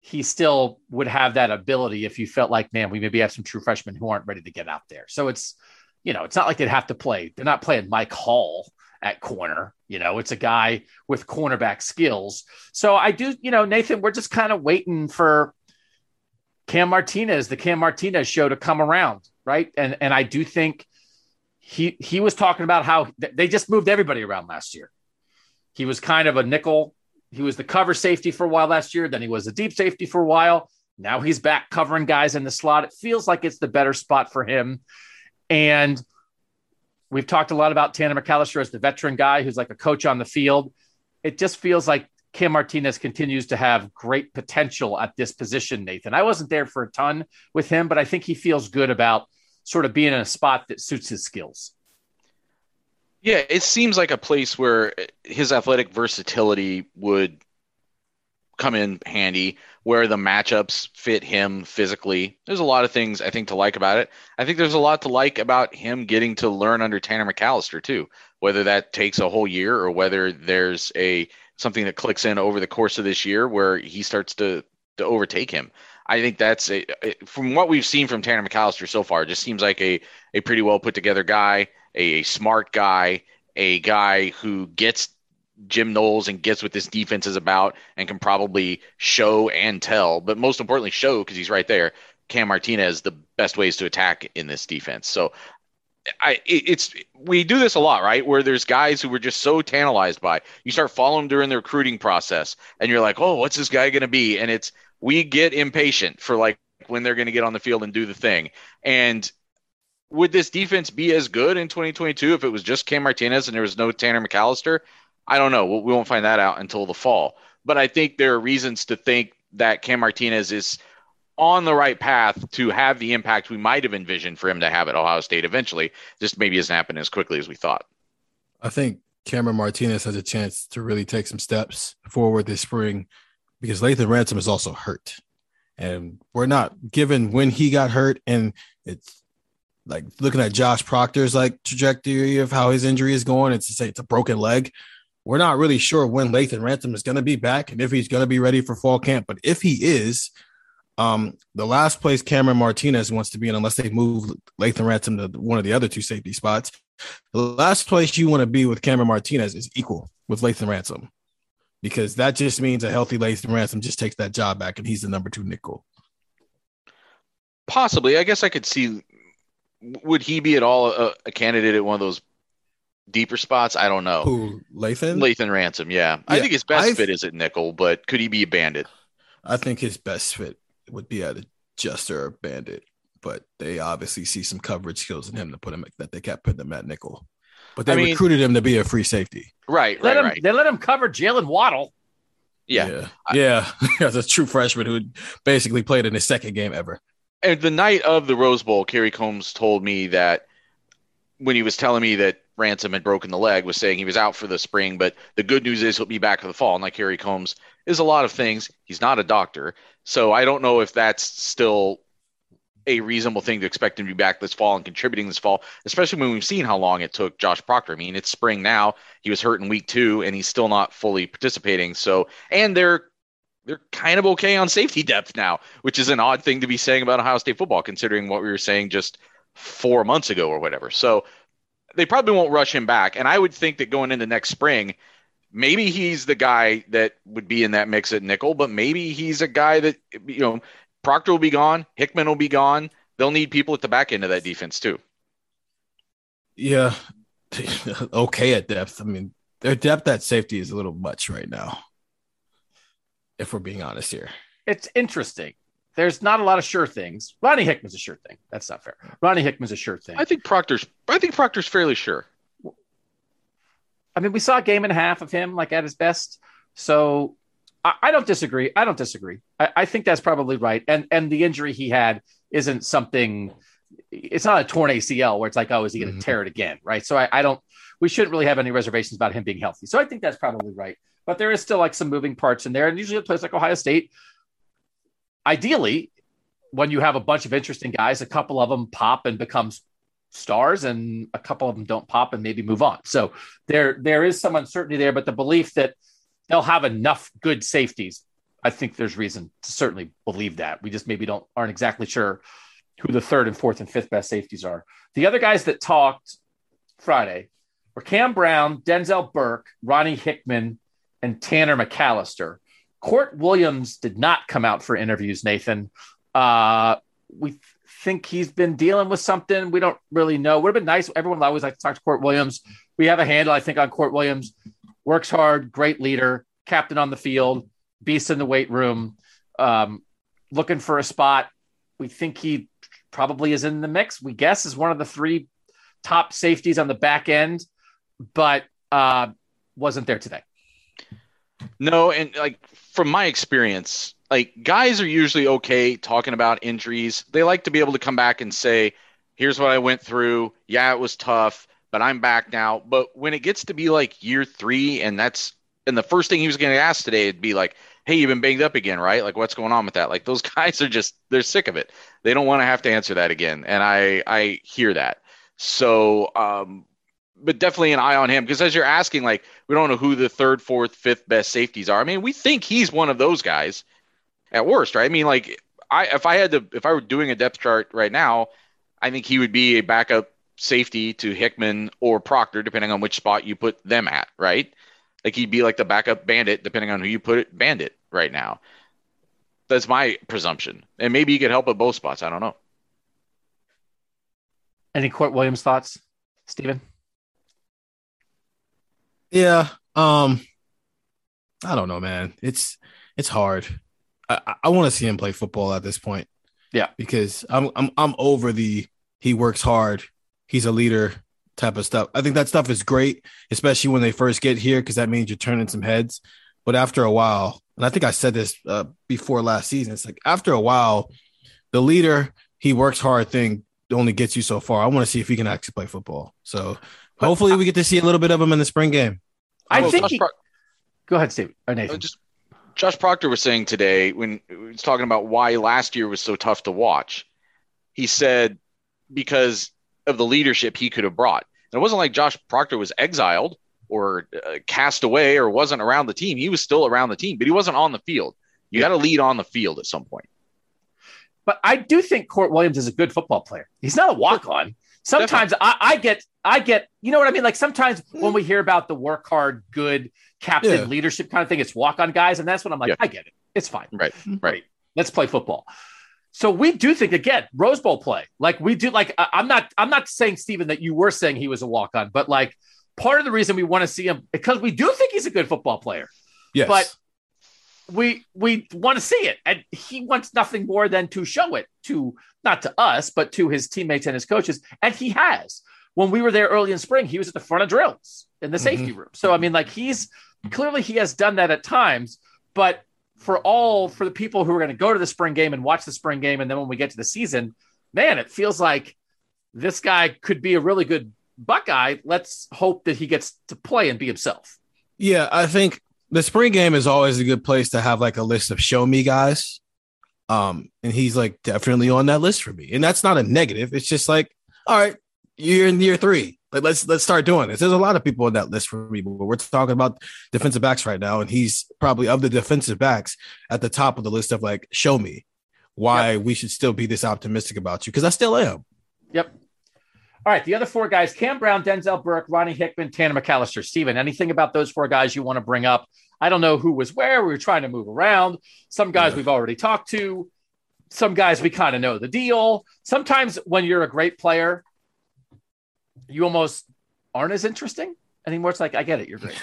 Speaker 2: he still would have that ability if you felt like, man, we maybe have some true freshmen who aren't ready to get out there. So it's, you know, it's not like they'd have to play. They're not playing Mike Hall at corner. You know, it's a guy with cornerback skills. So I do, you know, Nathan, we're just kind of waiting for Cam Martinez, the Cam Martinez show to come around, right? And and I do think he he was talking about how they just moved everybody around last year. He was kind of a nickel. He was the cover safety for a while last year. Then he was a deep safety for a while. Now he's back covering guys in the slot. It feels like it's the better spot for him. And we've talked a lot about Tanner McCalister as the veteran guy who's like a coach on the field. It just feels like Cam Martinez continues to have great potential at this position, Nathan. I wasn't there for a ton with him, but I think he feels good about sort of being in a spot that suits his skills.
Speaker 3: Yeah, it seems like a place where his athletic versatility would come in handy, where the matchups fit him physically. There's a lot of things I think to like about it. I think there's a lot to like about him getting to learn under Tanner McCalister too, whether that takes a whole year or whether there's a something that clicks in over the course of this year where he starts to to overtake him. I think that's a, from what we've seen from Tanner McCalister so far, it just seems like a a pretty well put together guy a, a smart guy, a guy who gets Jim Knowles and gets what this defense is about and can probably show and tell, but most importantly, show because he's right there. Cam Martinez, the best ways to attack in this defense. So I it's we do this a lot, right? Where there's guys who we're just so tantalized by. You start following them during the recruiting process, and you're like, oh, what's this guy going to be? And it's we get impatient for like when they're going to get on the field and do the thing. And would this defense be as good in 2022 if it was just Cam Martinez and there was no Tanner McCalister? I don't know. We won't find that out until the fall. But I think there are reasons to think that Cam Martinez is on the right path to have the impact we might have envisioned for him to have at Ohio State eventually. Just maybe isn't happening as quickly as we thought.
Speaker 4: I think Cameron Martinez has a chance to really take some steps forward this spring because Lathan Ransom is also hurt. And we're not given when he got hurt, and it's like looking at Josh Proctor's like trajectory of how his injury is going, it's to say it's a broken leg. We're not really sure when Lathan Ransom is going to be back and if he's going to be ready for fall camp. But if he is, um, the last place Cameron Martinez wants to be in, unless they move Lathan Ransom to one of the other two safety spots, the last place you want to be with Cameron Martinez is equal with Lathan Ransom, because that just means a healthy Lathan Ransom just takes that job back and he's the number two nickel.
Speaker 3: Possibly, I guess I could see would he be at all a, a, candidate at one of those deeper spots? I don't know.
Speaker 4: Who Lathan?
Speaker 3: Lathan Ransom, yeah. yeah I think his best I've, fit is at nickel, but could he be a bandit?
Speaker 4: I think his best fit would be at a Jester or bandit, but they obviously see some coverage skills in him to put him that they kept putting him at nickel. But they I mean, recruited him to be a free safety.
Speaker 3: Right,
Speaker 2: let
Speaker 3: right,
Speaker 2: him,
Speaker 3: right.
Speaker 2: They let him cover Jaylen Waddle.
Speaker 3: Yeah.
Speaker 4: Yeah. I, yeah. As a true freshman who basically played in his second game ever
Speaker 3: and the night of the Rose Bowl, Kerry Coombs told me that when he was telling me that Ransom had broken the leg, was saying he was out for the spring, but the good news is he'll be back for the fall. And like Kerry Coombs is a lot of things. He's not a doctor, so I don't know if that's still a reasonable thing to expect him to be back this fall and contributing this fall, especially when we've seen how long it took Josh Proctor. I mean, it's spring now. He was hurt in week two, and he's still not fully participating. So, and they're they're kind of okay on safety depth now, which is an odd thing to be saying about Ohio State football, considering what we were saying just four months ago or whatever. So they probably won't rush him back. And I would think that going into next spring, maybe he's the guy that would be in that mix at nickel, but maybe he's a guy that, you know, Proctor will be gone, Hickman will be gone. They'll need people at the back end of that defense too.
Speaker 4: Yeah. okay at depth. I mean, their depth at safety is a little much right now if we're being honest here.
Speaker 2: It's interesting. There's not a lot of sure things. Ronnie Hickman's a sure thing. That's not fair. Ronnie Hickman's a sure thing.
Speaker 3: I think Proctor's. I think Proctor's fairly sure.
Speaker 2: I mean, we saw a game and a half of him like at his best. So I, I don't disagree. I don't disagree. I, I, think that's probably right. And and the injury he had isn't something. It's not a torn ACL where it's like, oh, is he going to mm-hmm. tear it again? Right. So I, I don't. We shouldn't really have any reservations about him being healthy. So I think that's probably right. but there is still like some moving parts in there. And usually a place like Ohio State, ideally, when you have a bunch of interesting guys, a couple of them pop and becomes stars and a couple of them don't pop and maybe move on. So there there is some uncertainty there, but the belief that they'll have enough good safeties, I think there's reason to certainly believe that. We just maybe don't aren't exactly sure who the third and fourth and fifth best safeties are. The other guys that talked Friday were Cam Brown, Denzel Burke, Ronnie Hickman, and Tanner McCalister. Kourt Williams did not come out for interviews, Nathan. Uh, we think he's been dealing with something. We don't really know. Would have been nice. Everyone always like to talk to Kourt Williams. We have a handle, I think, on Kourt Williams. Works hard, great leader, captain on the field, beast in the weight room, um, looking for a spot. We think he probably is in the mix. We guess is one of the three top safeties on the back end, but uh, wasn't there today.
Speaker 3: No, and like from my experience, like guys are usually okay talking about injuries. They like to be able to come back and say, "Here's what I went through. Yeah, it was tough, but I'm back now." But when it gets to be like year 3 and that's and the first thing he was going to ask today it'd be like, "Hey, you've been banged up again, right? Like what's going on with that?" Like those guys are just they're sick of it. They don't want to have to answer that again, and I I hear that. So, um but definitely an eye on him because as you're asking, like we don't know who the third, fourth, fifth best safeties are. I mean, we think he's one of those guys at worst, right? I mean, like I if I had to if I were doing a depth chart right now, I think he would be a backup safety to Hickman or Proctor, depending on which spot you put them at, right? Like he'd be like the backup bandit, depending on who you put it bandit right now. That's my presumption. And maybe he could help at both spots. I don't know.
Speaker 2: Any Kourt Williams thoughts, Stephen?
Speaker 4: Yeah. Um, I don't know, man. It's it's hard. I, I want to see him play football at this point.
Speaker 2: Yeah,
Speaker 4: because I'm I'm I'm over the he works hard, he's a leader type of stuff. I think that stuff is great, especially when they first get here, because that means you're turning some heads. But after a while, and I think I said this uh, before last season, it's like after a while, the leader he works hard thing only gets you so far. I want to see if he can actually play football. So but hopefully, I, we get to see a little bit of him in the spring game.
Speaker 2: I think. He, go ahead, Steve. Or Nathan.
Speaker 3: Just Josh Proctor was saying today when he was talking about why last year was so tough to watch. He said because of the leadership he could have brought. And it wasn't like Josh Proctor was exiled or uh, cast away or wasn't around the team. He was still around the team, but he wasn't on the field. You yeah. got to lead on the field at some point.
Speaker 2: But I do think Kourt Williams is a good football player. He's not a walk on. Sometimes I, I, get, I get, you know what I mean? Like sometimes when we hear about the work hard, good captain yeah. leadership kind of thing, it's walk on guys. And that's when I'm like, yeah. I get it. It's fine.
Speaker 3: Right. Right.
Speaker 2: Let's play football. So we do think again, Rose Bowl play. Like we do, like I'm not, I'm not saying, Stephen, that you were saying he was a walk on, but like part of the reason we want to see him because we do think he's a good football player.
Speaker 4: Yes.
Speaker 2: But we we want to see it and he wants nothing more than to show it to not to us but to his teammates and his coaches and he has when we were there early in spring he was at the front of drills in the mm-hmm. safety room so i mean like he's clearly he has done that at times but for all for the people who are going to go to the spring game and watch the spring game and then when we get to the season man it feels like this guy could be a really good buckeye let's hope that he gets to play and be himself
Speaker 4: yeah i think the spring game is always a good place to have like a list of show me guys. Um, and he's like definitely on that list for me. And that's not a negative. It's just like, all right, you're in year three. Like let's let's start doing this. There's a lot of people on that list for me, but we're talking about defensive backs right now, and he's probably of the defensive backs at the top of the list of like, show me why yep. we should still be this optimistic about you because I still am.
Speaker 2: Yep. All right, the other four guys: Cam Brown, Denzel Burke, Ronnie Hickman, Tanner McCalister, Steven, anything about those four guys you want to bring up? I don't know who was where. We were trying to move around. Some guys yeah. we've already talked to. Some guys we kind of know the deal. Sometimes when you're a great player, you almost aren't as interesting anymore. It's like I get it, you're great.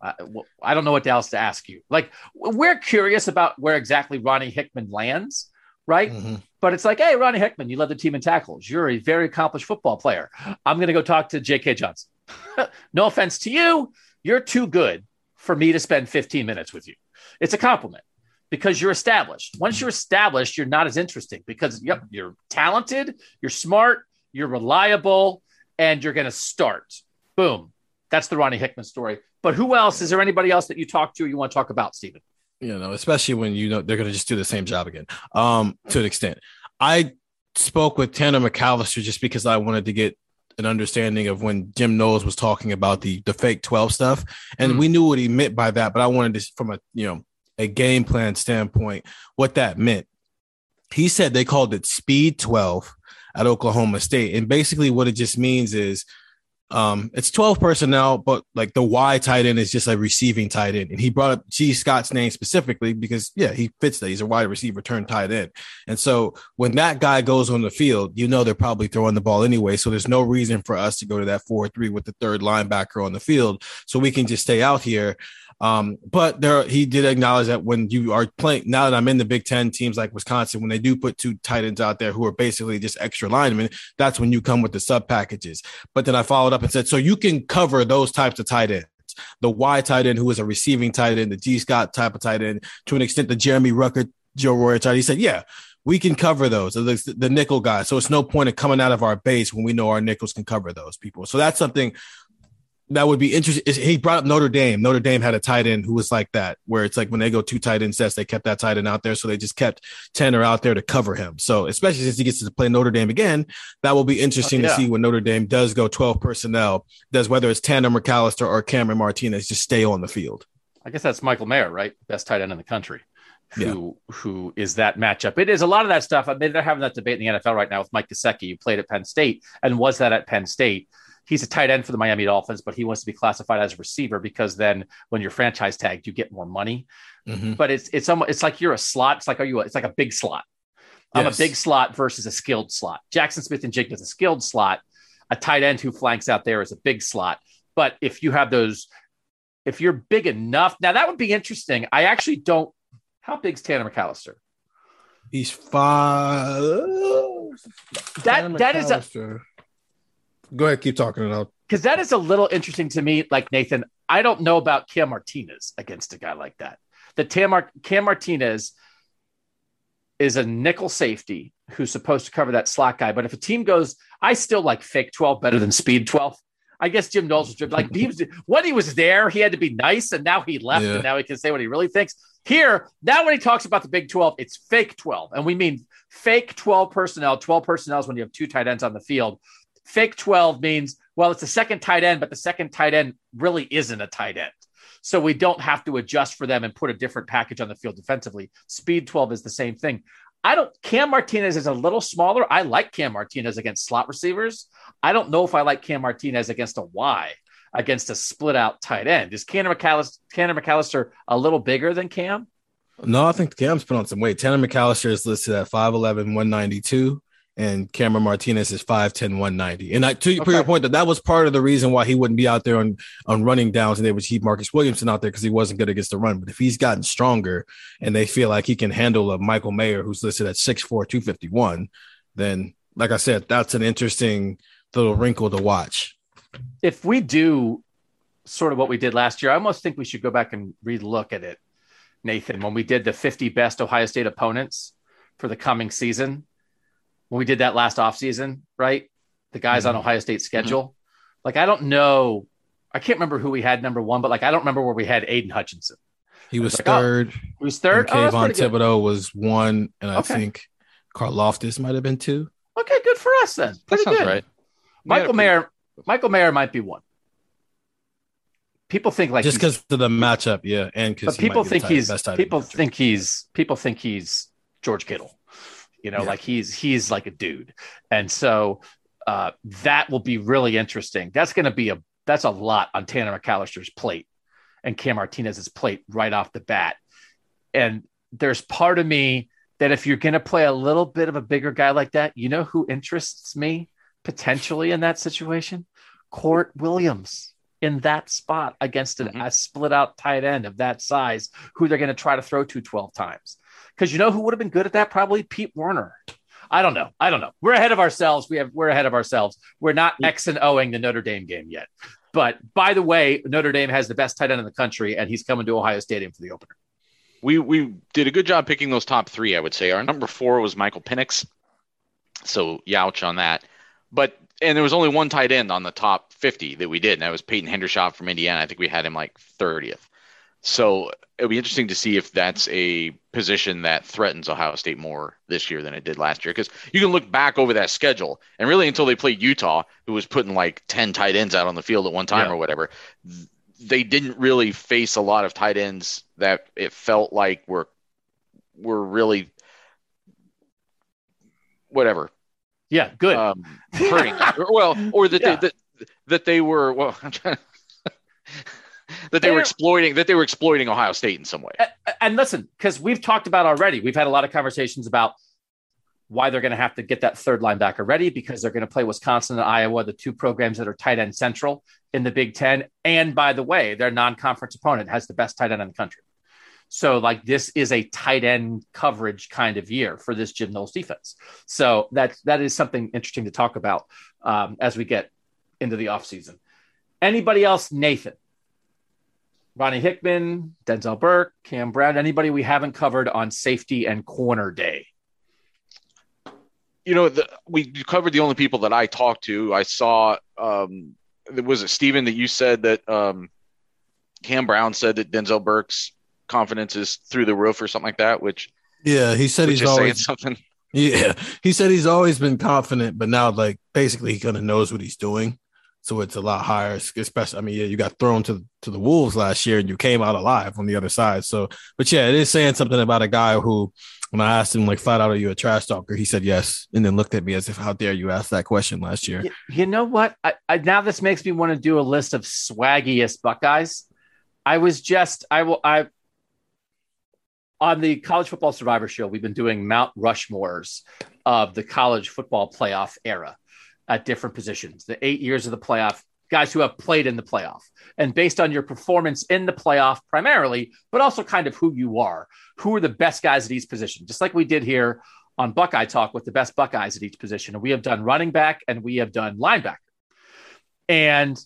Speaker 2: I, well, I don't know what else to ask you. Like we're curious about where exactly Ronnie Hickman lands, right? Mm-hmm. But it's like, hey, Ronnie Hickman, you led the team in tackles. You're a very accomplished football player. I'm going to go talk to J.K. Johnson. no offense to you. You're too good for me to spend 15 minutes with you. It's a compliment because you're established. Once you're established, you're not as interesting because yep, you're talented, you're smart, you're reliable, and you're going to start. Boom. That's the Ronnie Hickman story. But who else? Is there anybody else that you talk to or you want to talk about, Stephen?
Speaker 4: You know, especially when you know they're going to just do the same job again. Um, to an extent, I spoke with Tanner McCalister just because I wanted to get an understanding of when Jim Knowles was talking about the the fake 12 stuff. And
Speaker 2: Mm.
Speaker 4: we knew what he meant by that, but I wanted to from a you know a game plan standpoint, what that meant. He said they called it speed 12 at Oklahoma State. And basically what it just means is um it's 12 personnel, but like the Y tight end is just a receiving tight end. And he brought up Gee Scott's name specifically because yeah, he fits that. He's a wide receiver turned tight end. And so when that guy goes on the field, you know they're probably throwing the ball anyway. So there's no reason for us to go to that 4 3 with the third linebacker on the field. So we can just stay out here. Um, but there he did acknowledge that when you are playing now that I'm in the Big Ten teams like Wisconsin, when they do put two tight ends out there who are basically just extra linemen, that's when you come with the sub packages. But then I followed up and said, so you can cover those types of tight ends the Y tight end, who is a receiving tight end, the Gee Scott type of tight end, to an extent, the Jeremy Ruckert, Joe Royer tight. He said, yeah, we can cover those, the, the nickel guys. So it's no point in coming out of our base when we know our nickels can cover those people. So that's something that would be interesting. He brought up Notre Dame. Notre Dame had a tight end who was like that, where it's like when they go two tight end sets, they kept that tight end out there. So they just kept Tanner out there to cover him. So especially since he gets to play Notre Dame again, that will be interesting
Speaker 2: Oh, yeah.
Speaker 4: to see when Notre Dame does go 12 personnel, does whether it's Tanner McCalister or Cameron Martinez just stay on the field.
Speaker 2: I guess that's Michael Mayer, right? Best tight end in the country. Who who is that matchup? It is a lot of that stuff. I mean, they're having that debate in the NFL right now with Mike Gesicki, who played at Penn State and was that at Penn State. He's a tight end for the Miami Dolphins, but he wants to be classified as a receiver because then when you're franchise tagged, you get more money.
Speaker 4: Mhm.
Speaker 2: But it's it's almost it's like you're a slot. It's like are you? A, it's like a big slot. I'm
Speaker 4: Yes.
Speaker 2: a big slot versus a skilled slot. Jaxon Smith-Njigba is a skilled slot. A tight end who flanks out there is a big slot. But if you have those, if you're big enough, now that would be interesting. I actually don't. How big's Tanner McCalister?
Speaker 4: He's five.
Speaker 2: That that is a
Speaker 4: a. Go ahead, keep talking it out.
Speaker 2: because that is a little interesting to me. Like Nathan, I don't know about Cam Martinez against a guy like that. The Cam, Cam Martinez is a nickel safety who's supposed to cover that slot guy. But if a team goes, I still like fake 12 better than speed 12. I guess Jim Knowles was driven- like he was when he was there, he had to be nice, and now he left,
Speaker 4: Yeah.
Speaker 2: and now he can say what he really thinks. Here, now when he talks about the Big 12, it's fake 12. And we mean fake 12 personnel. 12 personnel is when you have two tight ends on the field. Fake 12 means, well, it's a second tight end, but the second tight end really isn't a tight end. So we don't have to adjust for them and put a different package on the field defensively. Speed 12 is the same thing. I don't, Cam Martinez is a little smaller. I like Cam Martinez against slot receivers. I don't know if I like Cam Martinez against a Y, against a split out tight end. Is Tanner McCalister, Tanner McCalister a little bigger than Cam?
Speaker 4: No, I think Cam's put on some weight. Tanner McCalister is listed at 5'11, 192, and Cameron Martinez is 5'10, 190. And I, to
Speaker 2: Okay.
Speaker 4: your point, that that was part of the reason why he wouldn't be out there on, on running downs and they would keep Marcus Williamson out there because he wasn't good against the run. But if he's gotten stronger and they feel like he can handle a Michael Mayer who's listed at 6'4, 251, then, like I said, that's an interesting little wrinkle to watch.
Speaker 2: if we do sort of what we did last year, I almost think we should go back and relook at it, Nathan, when we did the 50 best Ohio State opponents for the coming season. When we did that last offseason, right? The guys on mm-hmm. Ohio State mm-hmm. schedule. Like, I don't know. I can't remember who we had number one, but like, I don't remember where we had Aidan Hutchinson.
Speaker 4: He was
Speaker 2: Like, oh,
Speaker 4: third.
Speaker 2: Who was third?
Speaker 4: and
Speaker 2: Oh, that's
Speaker 4: Kayvon
Speaker 2: good.
Speaker 4: Thibodeaux was one. And I
Speaker 2: Okay.
Speaker 4: think Carl Loftus might have been two.
Speaker 2: Okay, good for us then.
Speaker 3: That
Speaker 2: Pretty
Speaker 3: sounds
Speaker 2: good.
Speaker 3: right.
Speaker 2: Michael
Speaker 3: Yeah,
Speaker 2: Mayer. Michael Mayer might be one. People think like
Speaker 4: just because of the matchup, yeah, and because
Speaker 2: but people think he's people think he's people think he's George Kittle. You know,
Speaker 4: Yeah.
Speaker 2: like he's he's like a dude, and so uh, that will be really interesting. That's going to be a that's a lot on Tanner McCalister's plate and Cam Martinez's plate right off the bat. And there's part of me that if you're going to play a little bit of a bigger guy like that, you know who interests me potentially in that situation? Kourt Williams in that spot against an,
Speaker 3: Mhm.
Speaker 2: a split out tight end of that size who they're going to try to throw to 12 times. Because you know who would have been good at that? Probably Pete Werner. I don't know. I don't know. We're ahead of ourselves. We have we're ahead of ourselves. We're not X and Oing the Notre Dame game yet. But by the way, Notre Dame has the best tight end in the country, and he's coming to Ohio Stadium for the opener.
Speaker 3: We we did a good job picking those top three. I would say our number four was Michael Penix, so youch on that. But and there was only one tight end on the top 50 that we did, and that was Peyton Hendershot from Indiana. I think we had him like 30th. So it'll be interesting to see if that's a position that threatens Ohio State more this year than it did last year. Because you can look back over that schedule, and really until they played Utah, who was putting like 10 tight ends out on the field at one time
Speaker 2: Yeah.
Speaker 3: or whatever, they didn't really face a lot of tight ends that it felt like were were really whatever
Speaker 2: Yeah, good.
Speaker 3: um, hurting. well, or that,
Speaker 2: Yeah.
Speaker 3: they, that that they were well, I'm trying to, that they were exploiting that they were exploiting Ohio State in some way.
Speaker 2: And listen, because we've talked about already, we've had a lot of conversations about why they're going to have to get that third linebacker ready because they're going to play Wisconsin and Iowa, the two programs that are tight end central in the Big Ten. And by the way, their non conference opponent has the best tight end in the country. So, like, this is a tight end coverage kind of year for this Jim Knowles defense. So, that, that is something interesting to talk about um, as we get into the offseason. Anybody else, Nathan? Ronnie Hickman, Denzel Burke, Cam Brown, anybody we haven't covered on safety and corner day.
Speaker 3: You know, the, we covered the only people that I talked to. I saw um, was it Steven that you said that um, Cam Brown said that Denzel Burke's confidence is through the roof or something like that, which
Speaker 4: Yeah, he said he's always
Speaker 3: something.
Speaker 4: Yeah, he said he's always been confident, but now like basically he kind of knows what he's doing, so it's a lot higher. Especially, I mean, yeah, you got thrown to to the wolves last year and you came out alive on the other side. So, but yeah, it is saying something about a guy who, when I asked him like flat out, "Are you a trash talker?" He said yes, and then looked at me as if, "How dare you ask that question last year?"
Speaker 2: You, you know what? I, I, now this makes me want to do a list of swaggiest Buckeyes. I was just, I will, I, on the College Football Survivor Show, we've been doing Mount Rushmores of the college football playoff era at different positions, the eight years of the playoff, guys who have played in the playoff. And based on your performance in the playoff primarily, but also kind of who you are, who are the best guys at each position, just like we did here on Buckeye Talk with the best Buckeyes at each position. And we have done running back and we have done linebacker. And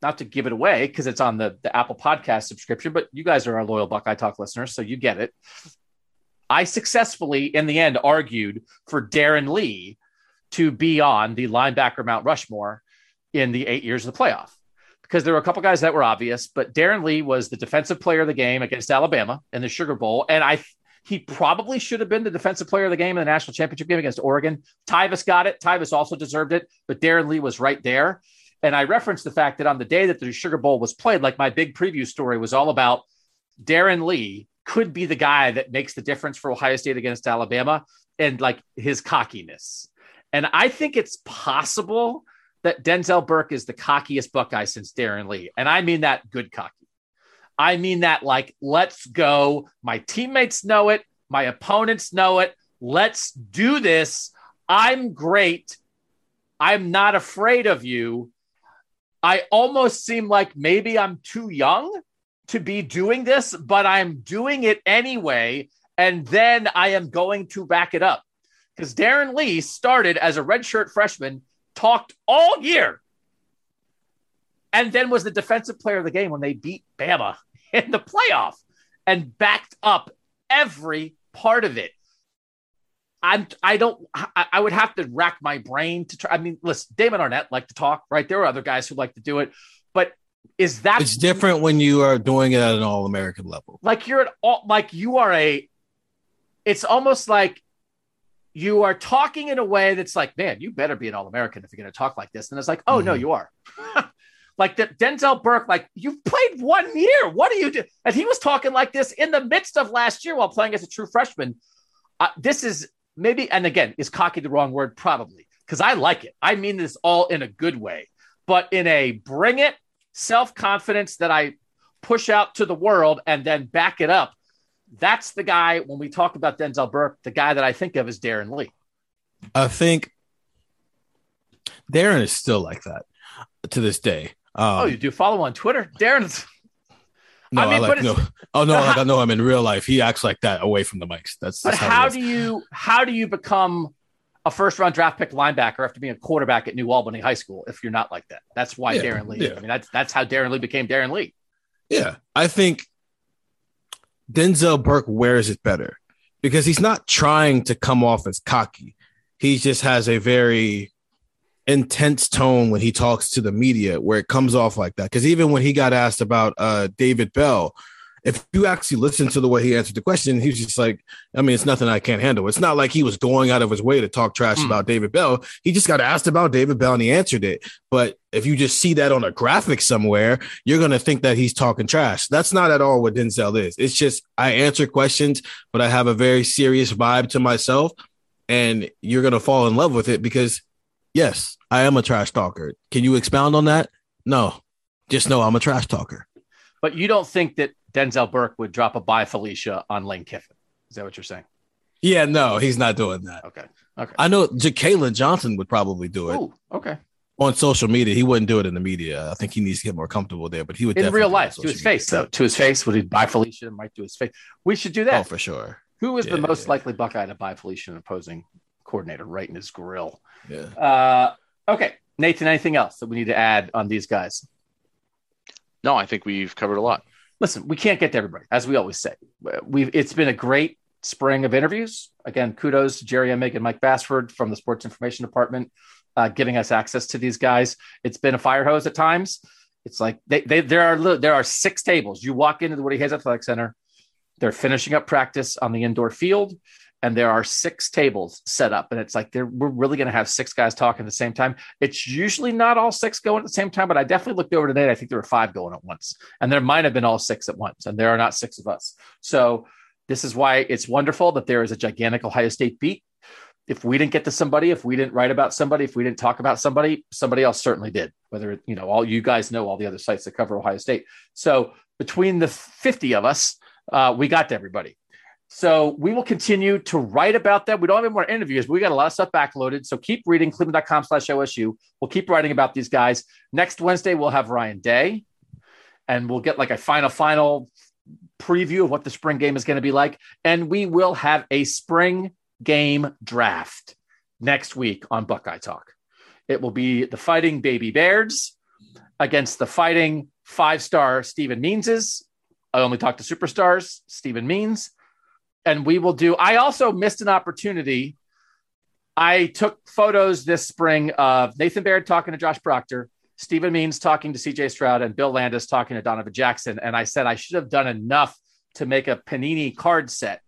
Speaker 2: not to give it away because it's on the, the Apple podcast subscription, but you guys are our loyal Buckeye Talk listeners, so you get it. I successfully, in the end, argued for Darron Lee to be on the linebacker Mount Rushmore in the eight years of the playoff because there were a couple guys that were obvious, but Darron Lee was the defensive player of the game against Alabama in the Sugar Bowl. And I he probably should have been the defensive player of the game in the national championship game against Oregon. Tyvis got it. Tyvis also deserved it, but Darron Lee was right there. And I referenced the fact that on the day that the Sugar Bowl was played, like my big preview story was all about Darron Lee could be the guy that makes the difference for Ohio State against Alabama and like his cockiness. And I think it's possible that Denzel Burke is the cockiest Buckeye since Darron Lee. And I mean that good cocky. I mean that like, let's go. My teammates know it. My opponents know it. Let's do this. I'm great. I'm not afraid of you. I almost seem like maybe I'm too young to be doing this, but I'm doing it anyway. And then I am going to back it up because Darron Lee started as a redshirt freshman, talked all year, and then was the defensive player of the game when they beat Bama in the playoff and backed up every part of it. I'm, I don't, I, I would have to rack my brain to try. I mean, listen, Damon Arnette liked to talk, right? There were other guys who like to do it, but is that
Speaker 4: It's different when you are doing it at an all American level.
Speaker 2: like you're at all like you are a it's almost like you are talking in a way that's like man you better be an all-american if you're going to talk like this. And it's like oh no
Speaker 4: Mhm.
Speaker 2: you are. Like that denzel burke like you've played one year. What do you do? And he was talking like this in the midst of last year while playing as a true freshman. Uh, this is maybe and again is cocky the wrong word? Probably. Because i like it. I mean this all in a good way. But in a bring it self-confidence that i push out to the world and then back it up. That's the guy when we talk about Denzel Burke, the guy that I think of is Darron Lee.
Speaker 4: I think Darron is still like that to this day. Um,
Speaker 2: oh, you do follow on Twitter? Darron's
Speaker 4: no,
Speaker 2: I
Speaker 4: I, like no. Oh no, like I know him in real life. He acts like that away from the mics. That's,
Speaker 2: but
Speaker 4: that's
Speaker 2: how do you how do you become a first round draft pick linebacker after being a quarterback at New Albany High School if you're not like that? That's why
Speaker 4: Yeah,
Speaker 2: Darron Lee.
Speaker 4: yeah.
Speaker 2: I mean, that's that's how Darron Lee became Darron Lee.
Speaker 4: Yeah, I think Denzel Burke wears it better because he's not trying to come off as cocky. He just has a very intense tone when he talks to the media where it comes off like that. Because even when he got asked about uh, David Bell, if you actually listen to the way he answered the question, he was just like, I mean, it's nothing I can't handle. It's not like he was going out of his way to talk trash
Speaker 2: Mm.
Speaker 4: about David Bell. He just got asked about David Bell and he answered it. But if you just see that on a graphic somewhere, you're going to think that he's talking trash. That's not at all what Denzel is. It's just I answer questions, but I have a very serious vibe to myself. And you're going to fall in love with it because, yes, I am a trash talker. Can you expound on that? No. Just know I'm a trash talker.
Speaker 2: But you don't think that Denzel Burke would drop a bye Felicia on Lane Kiffin? Is that what you're saying?
Speaker 4: Yeah, no, he's not doing that.
Speaker 2: Okay. Okay.
Speaker 4: I know Jalen Johnson would probably do it
Speaker 2: Ooh, okay.
Speaker 4: on social media. He wouldn't do it in the media. I think he needs to get more comfortable there, but he would
Speaker 2: In
Speaker 4: definitely
Speaker 2: real
Speaker 4: do it on
Speaker 2: life, to his
Speaker 4: media.
Speaker 2: face, though. To his face, would he buy Felicia? Might do his face. We should do that.
Speaker 4: Oh, for sure.
Speaker 2: Who is the most
Speaker 4: yeah.
Speaker 2: likely Buckeye to buy Felicia, an opposing coordinator, right in his grill?
Speaker 4: Yeah.
Speaker 2: Uh, okay, Nathan. Anything else that we need to add on these guys?
Speaker 3: No, I think we've covered a lot.
Speaker 2: Listen, we can't get to everybody, as we always say. We've it's been a great spring of interviews. Again, kudos to Jerry Emig and Mike Bassford from the Sports Information Department, uh, giving us access to these guys. It's been a fire hose at times. It's like they, they there are there are six tables. You walk into the Woody Hayes Athletic Center, they're finishing up practice on the indoor field, and there are six tables set up. And it's like we're really going to have six guys talking at the same time. It's usually not all six going at the same time, but I definitely looked over today. and I think there were five going at once, and there might have been all six at once, and there are not six of us. So this is why it's wonderful that there is a gigantic Ohio State beat. If we didn't get to somebody, if we didn't write about somebody, if we didn't talk about somebody, somebody else certainly did. Whether you know, all you guys know all the other sites that cover Ohio State. So between the fifty of us, uh, we got to everybody. So we will continue to write about them. We don't have any more interviews. But we got a lot of stuff backloaded. So keep reading cleveland.com slash OSU. We'll keep writing about these guys. Next Wednesday, we'll have Ryan Day and we'll get like a final, final preview of what the spring game is going to be like. And we will have a spring game draft next week on Buckeye Talk. It will be the fighting baby bears against the fighting five star Stephen Meanses. I only talk to superstars, Stephen Means. And we will do, I also missed an opportunity. I took photos this spring of Nathan Baird talking to Josh Proctor, Stephen Means talking to CJ Stroud, and Bill Landis talking to Donovan Jackson. And I said I should have done enough to make a Panini card set.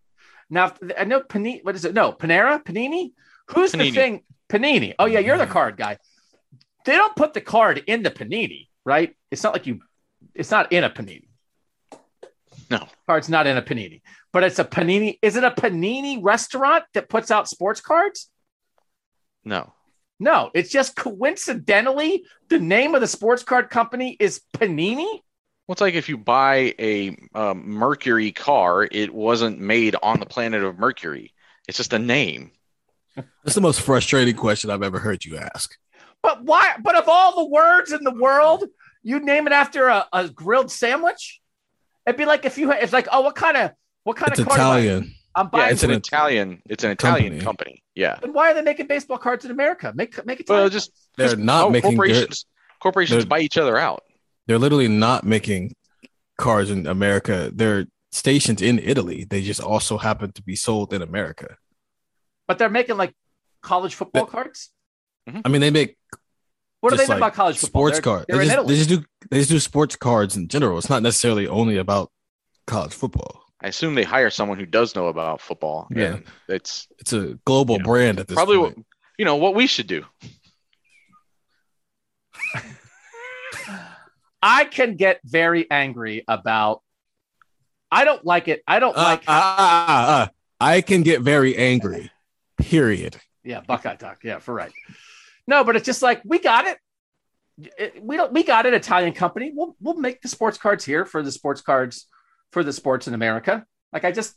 Speaker 2: Now, I know Panini, what is it? No, Panera? Panini? Who's the thing? Panini. Oh, yeah, you're the mm-hmm. card guy. They don't put the card in the Panini, right? It's not like you, it's not in a Panini.
Speaker 3: No.
Speaker 2: Card's not in a Panini, but it's a Panini. Is it a Panini restaurant that puts out sports cards?
Speaker 3: No.
Speaker 2: No, it's just coincidentally the name of the sports card company is Panini.
Speaker 3: Well, it's like if you buy a um, Mercury car, it wasn't made on the planet of Mercury. It's just a name.
Speaker 4: That's the most frustrating question I've ever heard you ask.
Speaker 2: But why? But of all the words in the world, you name it after a, a grilled sandwich. It'd be like if you. It's like, oh, what kind of what kind
Speaker 4: It's
Speaker 2: of card am I-
Speaker 4: Italian.
Speaker 2: I'm
Speaker 3: Yeah,
Speaker 2: buying.
Speaker 3: it's an
Speaker 4: an
Speaker 3: Italian. It's an Italian
Speaker 4: company.
Speaker 3: company. Yeah.
Speaker 2: and why are they making baseball cards in America? Make make it.
Speaker 3: Well, just
Speaker 4: They're
Speaker 3: just-
Speaker 4: not
Speaker 3: oh,
Speaker 4: making
Speaker 3: corporations. Corporations buy each other out.
Speaker 4: They're literally not making cars in America. They're stationed in Italy. They just also happen to be sold in America.
Speaker 2: but they're making like college football
Speaker 4: But-
Speaker 2: cards. Mm-hmm.
Speaker 4: I mean, they make
Speaker 2: What do they
Speaker 4: just
Speaker 2: know
Speaker 4: like
Speaker 2: about college football?
Speaker 4: sports
Speaker 2: They're-
Speaker 4: cards.
Speaker 2: They're
Speaker 4: They just, they just do they just do sports cards in general. It's not necessarily only about college football.
Speaker 3: I assume they hire someone who does know about football.
Speaker 4: Yeah.
Speaker 3: and it's
Speaker 4: It's a global
Speaker 3: You know,
Speaker 4: brand at this
Speaker 3: probably what,
Speaker 4: point.
Speaker 3: you know what we should do.
Speaker 2: I can get very angry about. I don't like it. I don't
Speaker 4: Uh,
Speaker 2: like.
Speaker 4: uh, uh, uh, uh. I can get very angry. Period.
Speaker 2: yeah, Buckeye talk. Yeah, for right. No, but it's just like we got it. We don't. We got an Italian company. We'll we'll make the sports cards here for the sports cards for the sports in America. Like I just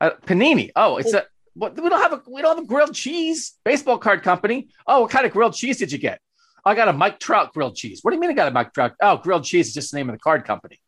Speaker 2: uh, Panini. Oh, it's a. We don't have a we don't have a grilled cheese baseball card company. Oh, what kind of grilled cheese did you get? I got a Mike Trout grilled cheese. What do you mean I got a Mike Trout? Oh, grilled cheese is just the name of the card company.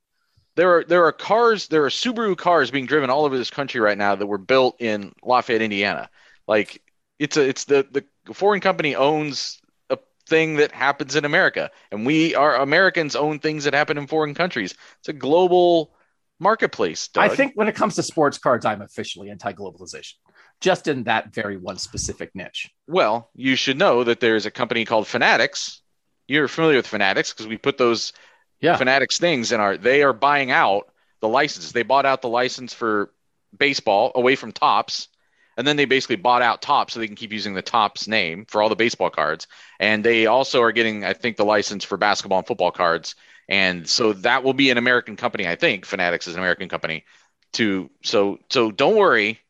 Speaker 3: There are there are cars, there are Subaru cars being driven all over this country right now that were built in Lafayette, Indiana. Like it's a it's the the foreign company owns a thing that happens in America, and we are Americans own things that happen in foreign countries. It's a global marketplace.
Speaker 2: I think when it comes to sports cards, I'm officially anti-globalization. just in that very one specific niche.
Speaker 3: Well, you should know that there's a company called Fanatics. You're familiar with Fanatics because we put those
Speaker 2: Yeah.
Speaker 3: Fanatics things in our. They are buying out the license. They bought out the license for baseball away from Topps, and then they basically bought out Topps so they can keep using the Topps name for all the baseball cards. And they also are getting, I think, the license for basketball and football cards. And so that will be an American company. I think Fanatics is an American company. To so so don't worry,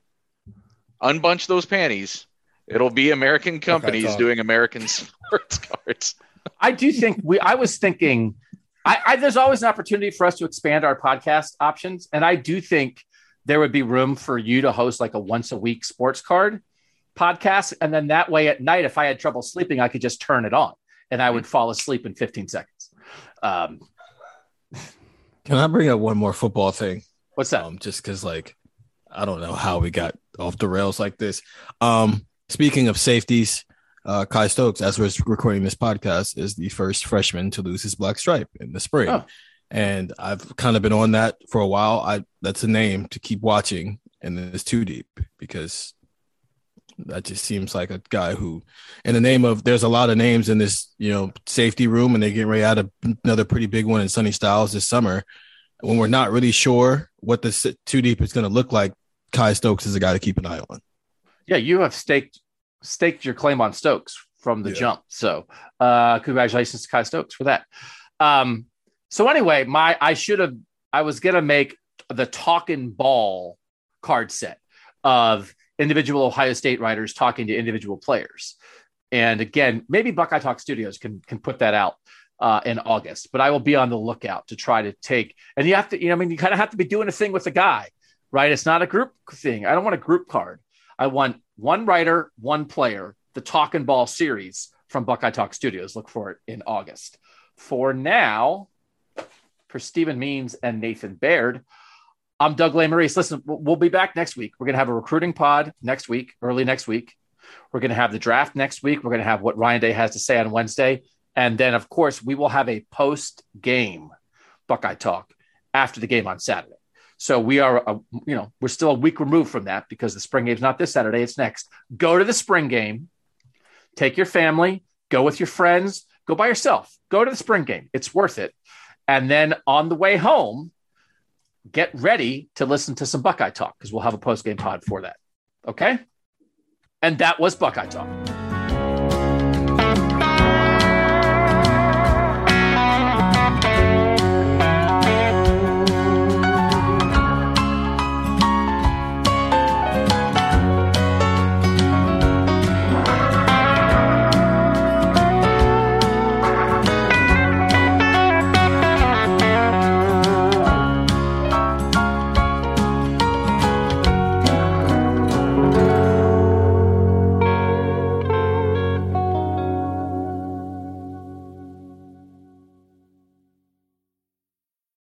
Speaker 3: unbunch those panties. It'll be American companies
Speaker 4: Talk.
Speaker 3: doing American sports cards.
Speaker 2: I do think we. I was thinking, I, I there's always an opportunity for us to expand our podcast options, and I do think there would be room for you to host like a once a week sports card podcast, and then that way at night, if I had trouble sleeping, I could just turn it on, and I would fall asleep in 15 seconds. Um,
Speaker 4: Can I bring up one more football thing?
Speaker 2: what's that?
Speaker 4: Um, just because, like, I don't know how we got off the rails like this. Um, speaking of safeties, uh, Kye Stokes, as we're recording this podcast, is the first freshman to lose his black stripe in the spring.
Speaker 2: Oh.
Speaker 4: And I've kind of been on that for a while. I that's a name to keep watching, and it's too deep because that just seems like a guy who, in the name of, there's a lot of names in this, you know, safety room, and they're getting ready out of another pretty big one in Sonny Styles this summer. When we're not really sure what the s- two deep is going to look like, Kye Stokes is a guy to keep an eye on.
Speaker 2: Yeah, you have staked staked your claim on Stokes from the
Speaker 4: Yeah.
Speaker 2: jump. So, uh, congratulations to Kye Stokes for that. Um, so anyway, my I should have I was gonna make the talking ball card set of individual Ohio State writers talking to individual players. And again, maybe Buckeye Talk Studios can can put that out uh, in August, but I will be on the lookout to try to take. And you have to, you know, I mean, you kind of have to be doing a thing with a guy, right? It's not a group thing. I don't want a group card. I want one writer, one player, the Talk and Ball series from Buckeye Talk Studios. Look for it in August. For now, for Stephen Means and Nathan Baird, I'm Doug Lesmerises. Listen, we'll be back next week. We're going to have a recruiting pod next week, early next week. We're going to have the draft next week. We're going to have what Ryan Day has to say on Wednesday. And then, of course, we will have a post game Buckeye Talk after the game on Saturday. So we are, a, you know, we're still a week removed from that because the spring game's not this Saturday; it's next. Go to the spring game, take your family, go with your friends, go by yourself, go to the spring game. It's worth it. And then on the way home, get ready to listen to some Buckeye Talk because we'll have a post game pod for that. Okay. And that was Buckeye Talk.